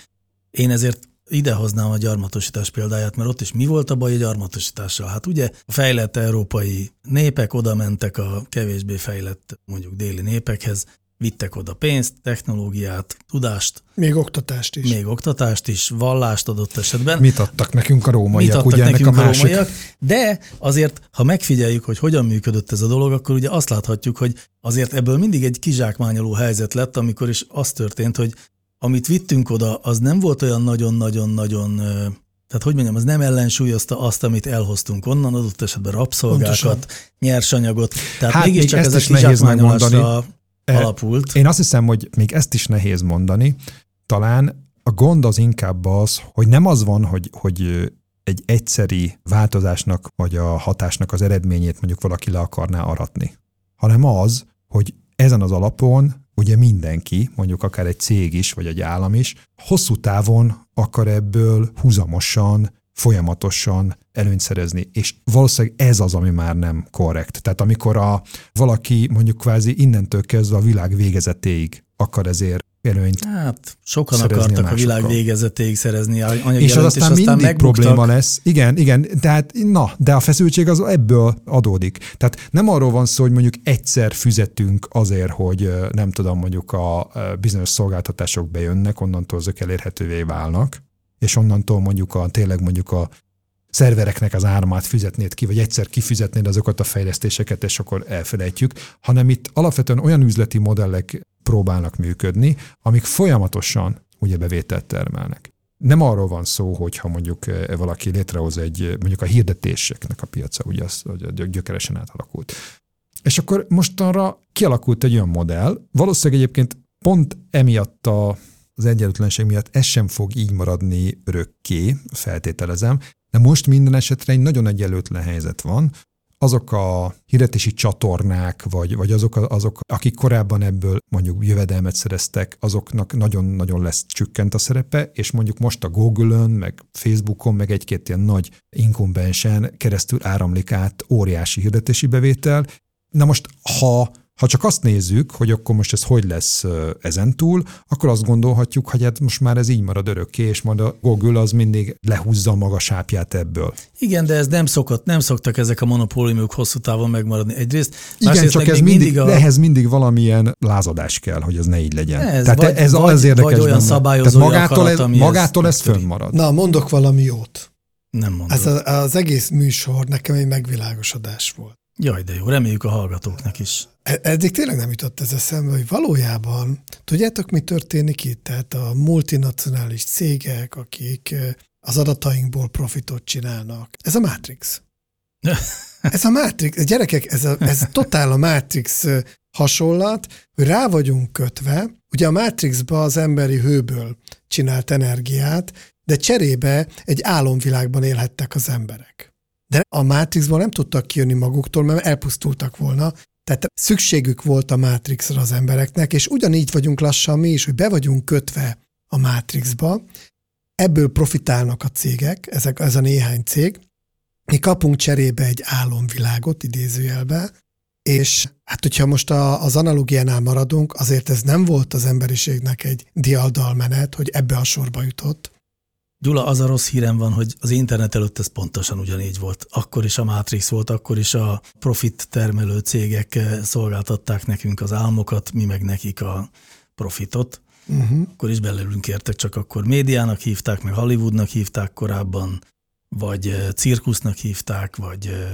S1: Én ezért idehoznám a gyarmatosítás példáját, mert ott is mi volt a baj a gyarmatosítással? Hát ugye a fejlett európai népek oda mentek a kevésbé fejlett mondjuk déli népekhez, vittek oda pénzt, technológiát, tudást.
S3: Még oktatást is.
S1: Még oktatást is, vallást adott esetben.
S2: Mit adtak nekünk a rómaiak,
S1: Mit adtak
S2: ugye ennek
S1: nekünk
S2: a másik?
S1: rómaiak, de azért, ha megfigyeljük, hogy hogyan működött ez a dolog, akkor ugye azt láthatjuk, hogy azért ebből mindig egy kizsákmányoló helyzet lett, amikor is az történt, hogy amit vittünk oda, az nem volt olyan nagyon-nagyon-nagyon tehát hogy mondjam, az nem ellensúlyozta azt, amit elhoztunk onnan, adott esetben rabszolgákat,
S3: Pontosan.
S1: nyersanyagot. Tehát
S2: Hát
S1: mégiscsak
S2: még
S1: ez a kizsákmányolásra alapult.
S2: Én azt hiszem, hogy még ezt is nehéz mondani. Talán a gond az inkább az, hogy nem az van, hogy, hogy egy egyszeri változásnak vagy a hatásnak az eredményét mondjuk valaki le akarná aratni, hanem az, hogy ezen az alapon ugye mindenki, mondjuk akár egy cég is, vagy egy állam is, hosszú távon akar ebből húzamosan, folyamatosan előnyt szerezni. És valószínűleg ez az, ami már nem korrekt. Tehát amikor a, valaki mondjuk kvázi innentől kezdve a világ végezetéig akar ezért előnyt
S1: Hát sokan
S2: szerezni a
S1: akartak a világ végezetéig szerezni anyagi
S2: és az
S1: előnyt,
S2: aztán mindig
S1: megbuktak.
S2: probléma lesz. Igen, igen, tehát na, de a feszültség az ebből adódik. Tehát nem arról van szó, hogy mondjuk egyszer fizetünk azért, hogy nem tudom, mondjuk a bizonyos szolgáltatások bejönnek, onnantól azok elérhetővé válnak, és onnantól mondjuk a tényleg mondjuk a szervereknek az áramát fizetnéd ki, vagy egyszer kifizetnéd azokat a fejlesztéseket, és akkor elfelejtjük, hanem itt alapvetően olyan üzleti modellek próbálnak működni, amik folyamatosan ugye bevételt termelnek. Nem arról van szó, hogy ha mondjuk eh, valaki létrehoz egy, mondjuk a hirdetéseknek a piaca, ugye az hogy gyökeresen átalakult. És akkor mostanra kialakult egy olyan modell, valószínűleg egyébként pont emiatt a, az egyenlőtlenség miatt ez sem fog így maradni örökké, feltételezem, de most minden esetre egy nagyon egyenlőtlen helyzet van. Azok a hirdetési csatornák, vagy, vagy azok, azok, akik korábban ebből mondjuk jövedelmet szereztek, azoknak nagyon-nagyon lesz csökkent a szerepe, és mondjuk most a Google-ön, meg Facebookon, meg egy-két ilyen nagy inkumbensen keresztül áramlik át óriási hirdetési bevétel. Na most, ha ha csak azt nézzük, hogy akkor most ez hogy lesz ezentúl, akkor azt gondolhatjuk, hogy hát most már ez így marad örökké, és majd a Google az mindig lehúzza a maga sápját ebből.
S1: Igen, de ez nem szokott, nem szoktak ezek a monopóliumok hosszú távon megmaradni egyrészt.
S2: Igen, csak ez mindig, mindig a... ehhez mindig valamilyen lázadás kell, hogy ez ne így legyen.
S1: Ez,
S2: Tehát
S1: vagy-
S2: ez
S1: vagy-
S2: az érdekes
S1: vagy olyan
S2: benne.
S1: szabályozói
S2: Tehát magától,
S1: akarat,
S2: ez,
S1: ami
S2: magától ez
S1: megtöri.
S2: fönnmarad.
S3: Na, mondok valami jót.
S1: Nem mondom.
S3: Ez a, az egész műsor nekem egy megvilágosodás volt.
S1: Jaj, de jó, reméljük a hallgatóknak is.
S3: E- Eddig tényleg nem jutott ez eszembe, hogy valójában, tudjátok, mi történik itt? Tehát a multinacionális cégek, akik az adatainkból profitot csinálnak. Ez a Matrix. Ez a Matrix, gyerekek, ez, a, ez totál a Matrix hasonlat, hogy rá vagyunk kötve, ugye a Matrixba az emberi hőből csinált energiát, de cserébe egy álomvilágban élhettek az emberek. De a Matrixból nem tudtak kijönni maguktól, mert elpusztultak volna, tehát szükségük volt a Matrixra az embereknek, és ugyanígy vagyunk lassan mi is, hogy be vagyunk kötve a Matrixba, ebből profitálnak a cégek, ezek, ez a néhány cég, mi kapunk cserébe egy álomvilágot, idézőjelbe, és hát hogyha most a, az analógiánál maradunk, azért ez nem volt az emberiségnek egy diadalmenet, hogy ebbe a sorba jutott.
S1: Gyula, az a rossz hírem van, hogy az internet előtt ez pontosan ugyanígy volt. Akkor is a Matrix volt, akkor is a profit termelő cégek eh, szolgáltatták nekünk az álmokat, mi meg nekik a profitot.
S3: Uh-huh.
S1: Akkor is belőlünk értek, csak akkor médiának hívták, meg Hollywoodnak hívták korábban, vagy eh, cirkusznak hívták, vagy eh,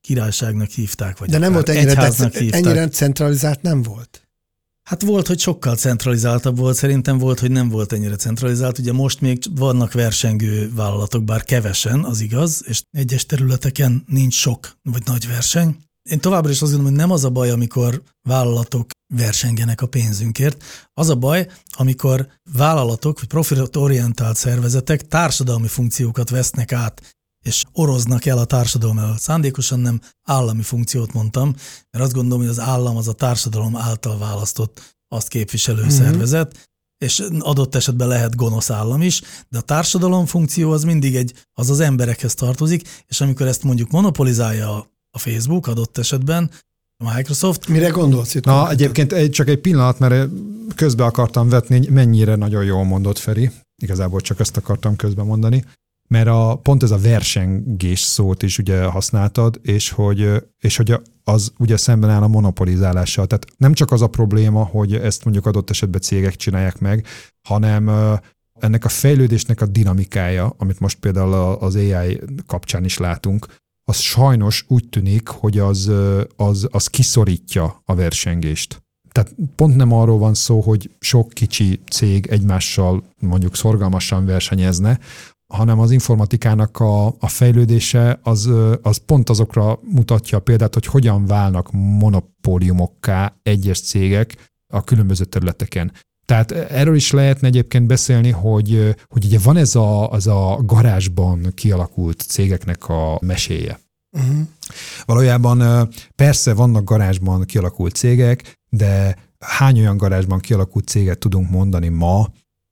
S1: királyságnak hívták, vagy
S3: De nem volt ennyire, de, ennyire centralizált nem volt.
S1: Hát volt, hogy sokkal centralizáltabb volt, szerintem volt, hogy nem volt ennyire centralizált. Ugye most még vannak versengő vállalatok, bár kevesen, az igaz, és egyes területeken nincs sok vagy nagy verseny. Én továbbra is azt gondolom, hogy nem az a baj, amikor vállalatok versengenek a pénzünkért. Az a baj, amikor vállalatok vagy profitorientált szervezetek társadalmi funkciókat vesznek át, és oroznak el a társadalom elől. Szándékosan nem állami funkciót mondtam, mert azt gondolom, hogy az állam az a társadalom által választott, azt képviselő
S3: Mhm.
S1: mm-hmm. szervezet, és adott esetben lehet gonosz állam is, de a társadalom funkció az mindig egy, az az emberekhez tartozik, és amikor ezt mondjuk monopolizálja a- Facebook adott esetben, a Microsoft,
S3: Mire gondolsz itt?
S2: Na,
S3: konkrétan?
S2: egyébként egy, csak egy pillanat, mert közbe akartam vetni, mennyire nagyon jól mondott Feri. igazából csak ezt akartam közben mondani, mert a, pont ez a versengés szót is ugye használtad, és hogy, és hogy az ugye szemben áll a monopolizálással. Tehát nem csak az a probléma, hogy ezt mondjuk adott esetben cégek csinálják meg, hanem ennek a fejlődésnek a dinamikája, amit most például az AI kapcsán is látunk, az sajnos úgy tűnik, hogy az, az, az kiszorítja a versengést. Tehát pont nem arról van szó, hogy sok kicsi cég egymással mondjuk szorgalmasan versenyezne, hanem az informatikának a, a fejlődése az, az pont azokra mutatja a példát, hogy hogyan válnak monopóliumokká egyes cégek a különböző területeken. Tehát erről is lehetne egyébként beszélni, hogy, hogy ugye van ez a, az a garázsban kialakult cégeknek a meséje. Uh-huh. Valójában persze vannak garázsban kialakult cégek, de hány olyan garázsban kialakult céget tudunk mondani ma,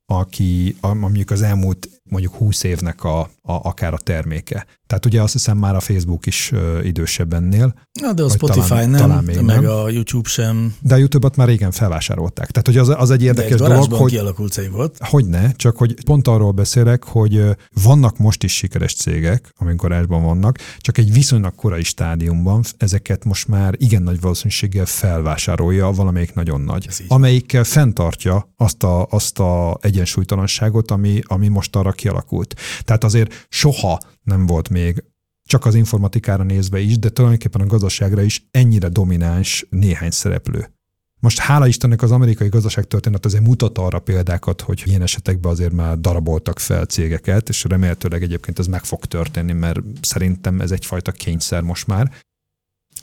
S2: aki mondjuk az elmúlt mondjuk 20 évnek a, a, akár a terméke. Tehát ugye azt hiszem már a Facebook is ö, idősebb ennél.
S1: Na, de a Spotify talán, nem, talán még meg nem. a YouTube sem.
S2: De a YouTube-ot már régen felvásárolták. Tehát hogy az, az egy érdekes de egy dolog, hogy...
S1: kialakult cég volt.
S2: Hogy ne, csak hogy pont arról beszélek, hogy vannak most is sikeres cégek, amik garázsban vannak, csak egy viszonylag korai stádiumban ezeket most már igen nagy valószínűséggel felvásárolja valamelyik nagyon nagy, amelyikkel fenntartja azt a, azt a egyensúlytalanságot, ami, ami most arra kialakult. Tehát azért soha nem volt még csak az informatikára nézve is, de tulajdonképpen a gazdaságra is ennyire domináns néhány szereplő. Most hála Istennek az amerikai gazdaságtörténet azért mutat arra példákat, hogy ilyen esetekben azért már daraboltak fel cégeket, és remélhetőleg egyébként ez meg fog történni, mert szerintem ez egyfajta kényszer most már.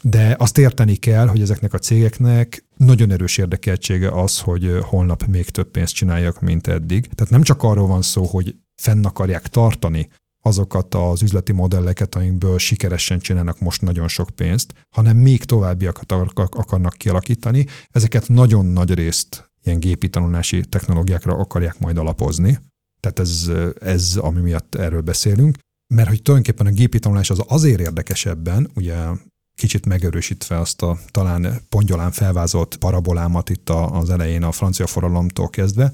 S2: De azt érteni kell, hogy ezeknek a cégeknek nagyon erős érdekeltsége az, hogy holnap még több pénzt csináljak, mint eddig. Tehát nem csak arról van szó, hogy fenn akarják tartani azokat az üzleti modelleket, amikből sikeresen csinálnak most nagyon sok pénzt, hanem még továbbiakat akarnak kialakítani. Ezeket nagyon nagy részt ilyen gépi tanulási technológiákra akarják majd alapozni. Tehát ez, ez ami miatt erről beszélünk. Mert hogy tulajdonképpen a gépi tanulás az azért érdekesebben, ugye kicsit megerősítve azt a talán pongyolán felvázolt parabolámat itt az elején a francia forradalomtól kezdve,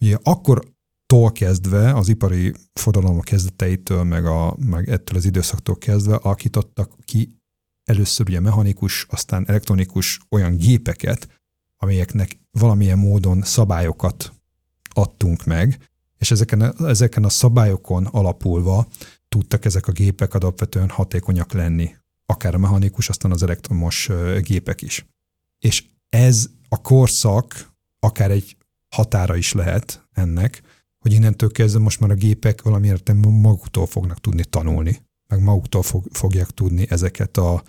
S2: ugye akkor tól kezdve, az ipari forradalom kezdeteitől, meg, a, meg ettől az időszaktól kezdve alakítottak ki először ugye mechanikus, aztán elektronikus olyan gépeket, amelyeknek valamilyen módon szabályokat adtunk meg, és ezeken, ezeken a szabályokon alapulva tudtak ezek a gépek alapvetően hatékonyak lenni, akár a mechanikus, aztán az elektromos gépek is. És ez a korszak akár egy határa is lehet ennek, hogy innentől kezdve most már a gépek valamiért maguktól fognak tudni tanulni, meg maguktól fog, fogják tudni ezeket a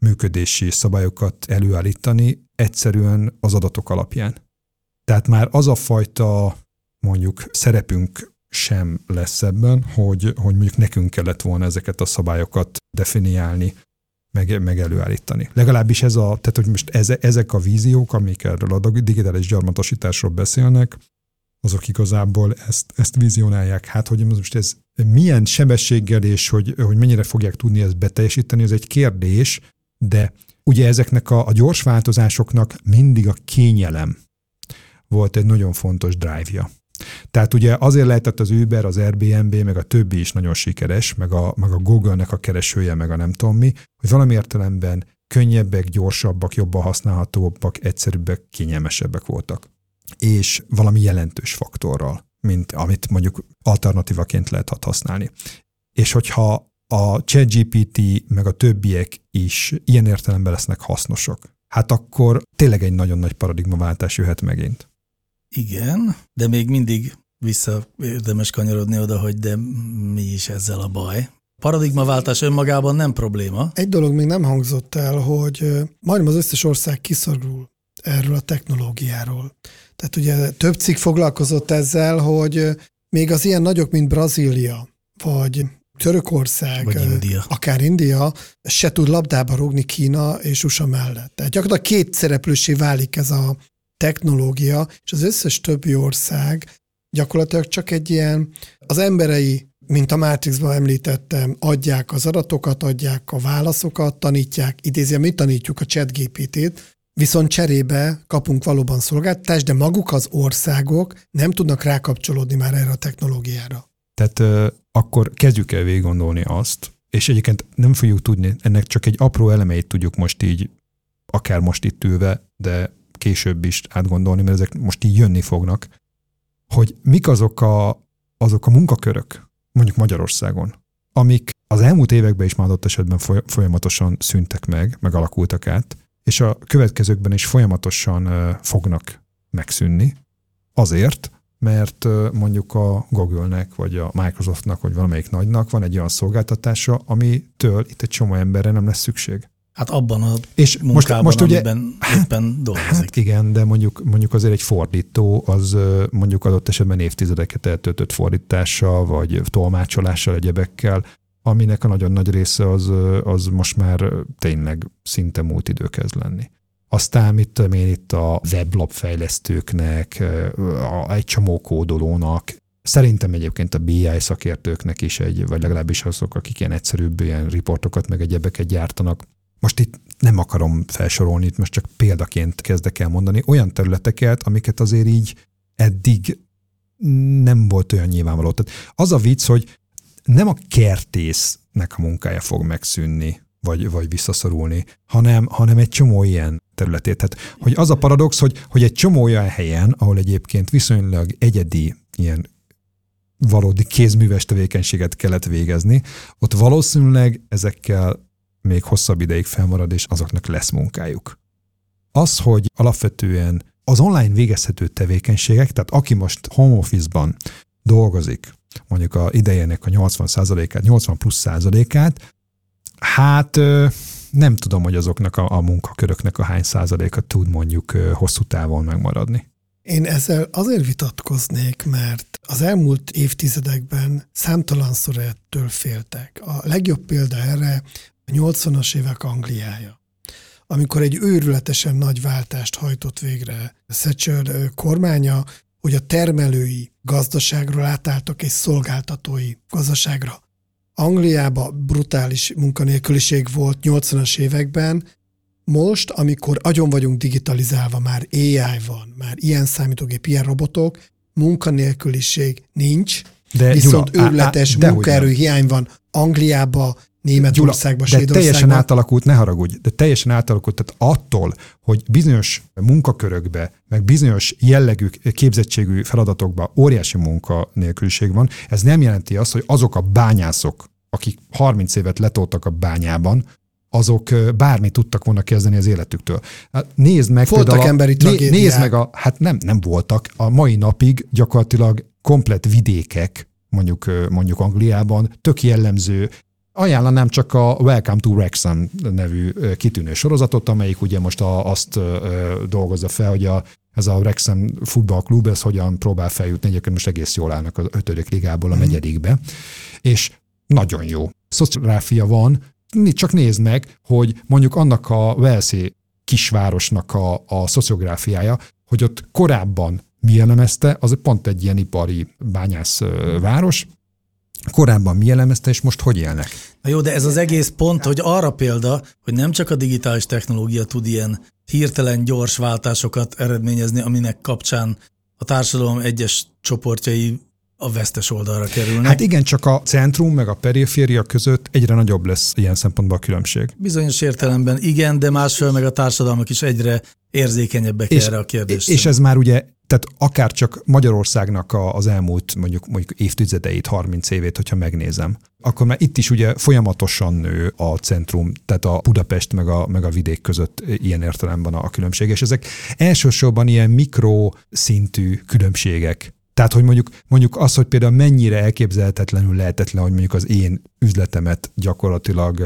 S2: működési szabályokat előállítani egyszerűen az adatok alapján. Tehát már az a fajta mondjuk szerepünk sem lesz ebben, hogy, hogy mondjuk nekünk kellett volna ezeket a szabályokat definiálni, meg, meg előállítani. Legalábbis ez a, tehát hogy most ez, ezek a víziók, amik erről a digitális gyarmatosításról beszélnek, azok igazából ezt, ezt vizionálják. Hát, hogy most ez milyen sebességgel és hogy, hogy mennyire fogják tudni ezt beteljesíteni, ez egy kérdés, de ugye ezeknek a, a gyors változásoknak mindig a kényelem volt egy nagyon fontos drive-ja. Tehát ugye azért lehetett az Uber, az Airbnb, meg a többi is nagyon sikeres, meg a, meg a Google-nek a keresője, meg a nem tudom mi, hogy valami értelemben könnyebbek, gyorsabbak, jobban használhatóbbak, egyszerűbbek, kényelmesebbek voltak és valami jelentős faktorral, mint amit mondjuk alternatívaként lehet használni. És hogyha a ChatGPT meg a többiek is ilyen értelemben lesznek hasznosak, hát akkor tényleg egy nagyon nagy paradigmaváltás jöhet megint.
S1: Igen, de még mindig vissza érdemes kanyarodni oda, hogy de mi is ezzel a baj. Paradigmaváltás önmagában nem probléma.
S3: Egy dolog még nem hangzott el, hogy majdnem az összes ország kiszorul erről a technológiáról. Tehát ugye több cikk foglalkozott ezzel, hogy még az ilyen nagyok, mint Brazília, vagy Törökország,
S1: vagy India.
S3: akár India, se tud labdába rúgni Kína és USA mellett. Tehát gyakorlatilag két szereplősé válik ez a technológia, és az összes többi ország gyakorlatilag csak egy ilyen, az emberei, mint a Matrixban említettem, adják az adatokat, adják a válaszokat, tanítják, idézem, mi tanítjuk a chat GPT-t, viszont cserébe kapunk valóban szolgáltatást, de maguk az országok nem tudnak rákapcsolódni már erre a technológiára.
S2: Tehát akkor kezdjük el végig gondolni azt, és egyébként nem fogjuk tudni, ennek csak egy apró elemeit tudjuk most így, akár most itt ülve, de később is átgondolni, mert ezek most így jönni fognak, hogy mik azok a, azok a munkakörök, mondjuk Magyarországon, amik az elmúlt években is már adott esetben folyamatosan szüntek meg, meg alakultak át, és a következőkben is folyamatosan fognak megszűnni, azért, mert mondjuk a Google-nek, vagy a Microsoftnak, vagy valamelyik nagynak van egy olyan szolgáltatása, amitől itt egy csomó emberre nem lesz szükség.
S1: Hát abban a és munkában, most, most ugye, amiben éppen dolgozik. Hát
S2: igen, de mondjuk, mondjuk azért egy fordító az mondjuk adott esetben évtizedeket eltöltött fordítással, vagy tolmácsolással, egyebekkel, aminek a nagyon nagy része az, az most már tényleg szinte múlt idő kezd lenni. Aztán mit tudom én itt a weblap fejlesztőknek, egy csomó kódolónak, Szerintem egyébként a BI szakértőknek is egy, vagy legalábbis azok, akik ilyen egyszerűbb ilyen riportokat, meg egyebeket gyártanak. Most itt nem akarom felsorolni, itt most csak példaként kezdek el mondani olyan területeket, amiket azért így eddig nem volt olyan nyilvánvaló. Tehát az a vicc, hogy nem a kertésznek a munkája fog megszűnni, vagy, vagy visszaszorulni, hanem, hanem egy csomó ilyen területét. Tehát, hogy az a paradox, hogy, hogy egy csomó olyan helyen, ahol egyébként viszonylag egyedi ilyen valódi kézműves tevékenységet kellett végezni, ott valószínűleg ezekkel még hosszabb ideig felmarad, és azoknak lesz munkájuk. Az, hogy alapvetően az online végezhető tevékenységek, tehát aki most home office-ban dolgozik, mondjuk a idejének a 80%-át, 80 plusz százalékát, hát nem tudom, hogy azoknak a, a munkaköröknek a hány százaléka tud mondjuk hosszú távon megmaradni.
S3: Én ezzel azért vitatkoznék, mert az elmúlt évtizedekben számtalanszor ettől féltek. A legjobb példa erre a 80-as évek Angliája amikor egy őrületesen nagy váltást hajtott végre Thatcher kormánya, hogy a termelői gazdaságról átálltak egy szolgáltatói gazdaságra. Angliában brutális munkanélküliség volt 80-as években, most, amikor agyon vagyunk digitalizálva, már AI van, már ilyen számítógép, ilyen robotok, munkanélküliség nincs, de viszont Gyula, munkaerő hiány van Angliába, Németországban,
S2: de teljesen átalakult, ne haragudj, de teljesen átalakult, tehát attól, hogy bizonyos munkakörökbe, meg bizonyos jellegű, képzettségű feladatokba óriási munkanélküliség van, ez nem jelenti azt, hogy azok a bányászok, akik 30 évet letoltak a bányában, azok bármi tudtak volna kezdeni az életüktől. Hát nézd meg
S3: voltak például, emberi né,
S2: Nézd meg a, hát nem, nem voltak. A mai napig gyakorlatilag komplet vidékek, mondjuk, mondjuk Angliában, tök jellemző Ajánlanám csak a Welcome to Wrexham nevű kitűnő sorozatot, amelyik ugye most a, azt dolgozza fel, hogy a, ez a Wrexham futballklub, ez hogyan próbál feljutni, egyébként most egész jól állnak az ötödik ligából a mhm. negyedikbe, és nagyon jó. Szociográfia van, csak nézd meg, hogy mondjuk annak a Velszi kisvárosnak a, a szociográfiája, hogy ott korábban mi jellemezte, az pont egy ilyen ipari bányász város, korábban mi jellemezte, és most hogy élnek.
S1: Na jó, de ez az egész pont, hogy arra példa, hogy nem csak a digitális technológia tud ilyen hirtelen gyors váltásokat eredményezni, aminek kapcsán a társadalom egyes csoportjai a vesztes oldalra kerülnek.
S2: Hát igen, csak a centrum meg a periféria között egyre nagyobb lesz ilyen szempontból a különbség.
S1: Bizonyos értelemben igen, de másfél meg a társadalmak is egyre érzékenyebbek és, erre a kérdésre.
S2: És ez már ugye tehát akár csak Magyarországnak az elmúlt mondjuk, mondjuk évtizedeit, 30 évét, hogyha megnézem, akkor már itt is ugye folyamatosan nő a centrum, tehát a Budapest meg a, meg a vidék között ilyen értelemben a különbség, és ezek elsősorban ilyen mikroszintű különbségek. Tehát, hogy mondjuk, mondjuk az, hogy például mennyire elképzelhetetlenül lehetetlen, hogy mondjuk az én üzletemet gyakorlatilag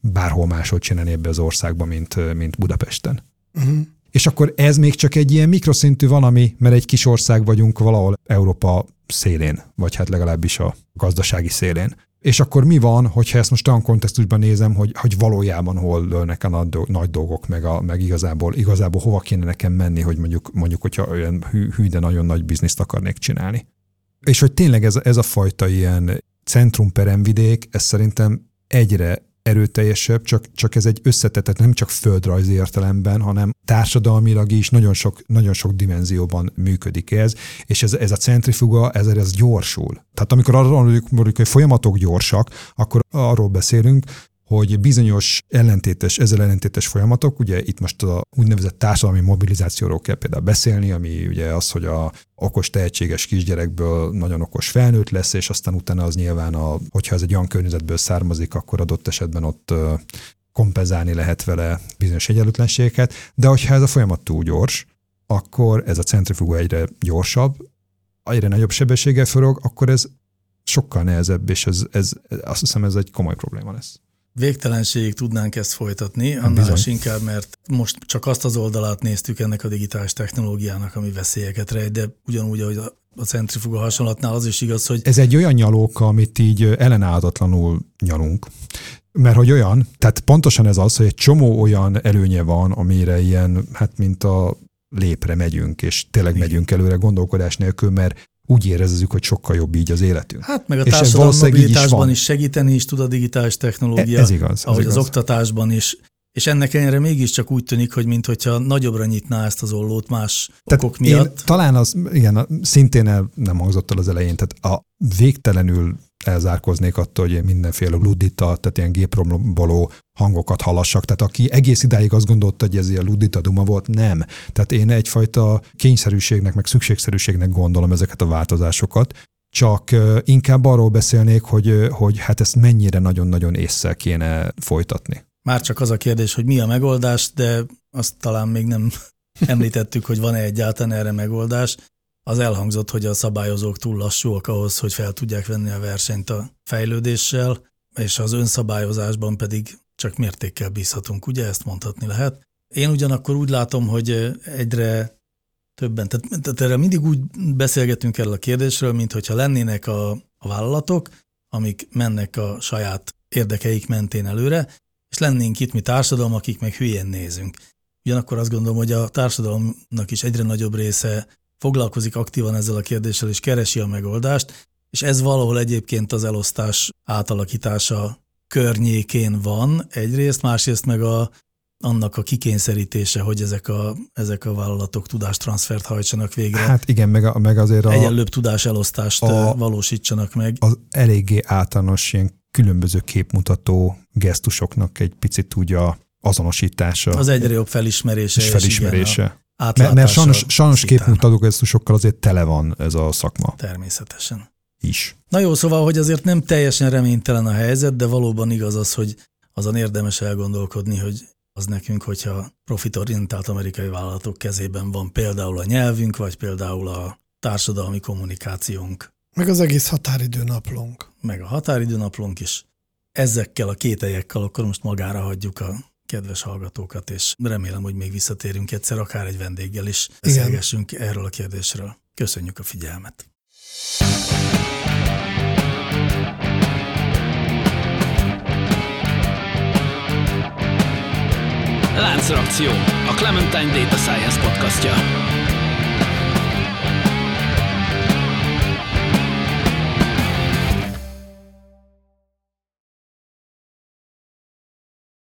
S2: bárhol máshol csinálni ebbe az országba, mint, mint Budapesten. Uh-huh. És akkor ez még csak egy ilyen mikroszintű valami, mert egy kis ország vagyunk valahol Európa szélén, vagy hát legalábbis a gazdasági szélén. És akkor mi van, hogyha ezt most olyan kontextusban nézem, hogy, hogy valójában hol lőnek a nagy, dolgok, meg, a, meg igazából, igazából hova kéne nekem menni, hogy mondjuk, mondjuk hogyha olyan hű, hű, de nagyon nagy bizniszt akarnék csinálni. És hogy tényleg ez, ez a fajta ilyen centrumperemvidék, ez szerintem egyre erőteljesebb, csak, csak ez egy összetetett, nem csak földrajzi értelemben, hanem társadalmilag is, nagyon sok, nagyon sok dimenzióban működik ez, és ez, ez a centrifuga, ez, ez gyorsul. Tehát amikor arról mondjuk, hogy folyamatok gyorsak, akkor arról beszélünk, hogy bizonyos ellentétes, ezzel ellentétes folyamatok, ugye itt most a úgynevezett társadalmi mobilizációról kell például beszélni, ami ugye az, hogy a okos, tehetséges kisgyerekből nagyon okos felnőtt lesz, és aztán utána az nyilván, a, hogyha ez egy olyan környezetből származik, akkor adott esetben ott kompenzálni lehet vele bizonyos egyenlőtlenségeket, de hogyha ez a folyamat túl gyors, akkor ez a centrifuga egyre gyorsabb, egyre nagyobb sebességgel forog, akkor ez sokkal nehezebb, és ez, ez, azt hiszem ez egy komoly probléma lesz
S1: végtelenségig tudnánk ezt folytatni, annál is inkább, mert most csak azt az oldalát néztük ennek a digitális technológiának, ami veszélyeket rejt, de ugyanúgy, ahogy a centrifuga hasonlatnál az is igaz, hogy...
S2: Ez egy olyan nyalóka, amit így ellenállhatatlanul nyalunk. Mert hogy olyan, tehát pontosan ez az, hogy egy csomó olyan előnye van, amire ilyen, hát mint a lépre megyünk, és tényleg megyünk előre gondolkodás nélkül, mert úgy érezzük, hogy sokkal jobb így az életünk.
S1: Hát meg a társadalmi mobilitásban is, is segíteni is tud a digitális technológia.
S2: Ez igaz. Ez
S1: ahogy
S2: igaz.
S1: az oktatásban is. És ennek ellenére mégiscsak úgy tűnik, hogy mintha nagyobbra nyitná ezt az ollót más tehát okok miatt. Én,
S2: talán az, igen, szintén el, nem hangzott el az elején, tehát a végtelenül elzárkoznék attól, hogy mindenféle ludita, tehát ilyen gépromboló hangokat hallassak. Tehát aki egész idáig azt gondolta, hogy ez ilyen ludita duma volt, nem. Tehát én egyfajta kényszerűségnek, meg szükségszerűségnek gondolom ezeket a változásokat, csak inkább arról beszélnék, hogy, hogy hát ezt mennyire nagyon-nagyon észre kéne folytatni.
S1: Már csak az a kérdés, hogy mi a megoldás, de azt talán még nem említettük, hogy van-e egyáltalán erre megoldás az elhangzott, hogy a szabályozók túl lassúak ahhoz, hogy fel tudják venni a versenyt a fejlődéssel, és az önszabályozásban pedig csak mértékkel bízhatunk, ugye ezt mondhatni lehet. Én ugyanakkor úgy látom, hogy egyre többen, tehát, tehát erre mindig úgy beszélgetünk erről a kérdésről, mint hogyha lennének a, a vállalatok, amik mennek a saját érdekeik mentén előre, és lennénk itt mi társadalom, akik meg hülyén nézünk. Ugyanakkor azt gondolom, hogy a társadalomnak is egyre nagyobb része foglalkozik aktívan ezzel a kérdéssel, és keresi a megoldást, és ez valahol egyébként az elosztás átalakítása környékén van egyrészt, másrészt meg a, annak a kikényszerítése, hogy ezek a, ezek a vállalatok tudástranszfert hajtsanak végre.
S2: Hát igen, meg, a, meg azért a...
S1: Egyenlőbb tudáselosztást a, valósítsanak meg.
S2: Az eléggé általános ilyen különböző képmutató gesztusoknak egy picit úgy a azonosítása.
S1: Az egyre jobb felismerése.
S2: És felismerése. Igen, mert, mert sajnos, sajnos képmutató gesztusokkal azért tele van ez a szakma.
S1: Természetesen.
S2: Is.
S1: Na jó, szóval, hogy azért nem teljesen reménytelen a helyzet, de valóban igaz az, hogy azon érdemes elgondolkodni, hogy az nekünk, hogyha profitorientált amerikai vállalatok kezében van például a nyelvünk, vagy például a társadalmi kommunikációnk.
S3: Meg az egész határidőnaplónk.
S1: Meg a határidőnaplónk is. Ezekkel a kételyekkel akkor most magára hagyjuk a kedves hallgatókat, és remélem, hogy még visszatérünk egyszer, akár egy vendéggel is beszélgessünk Igen. erről a kérdésről. Köszönjük a figyelmet!
S4: Láncreakció, a Clementine Data Science podcastja.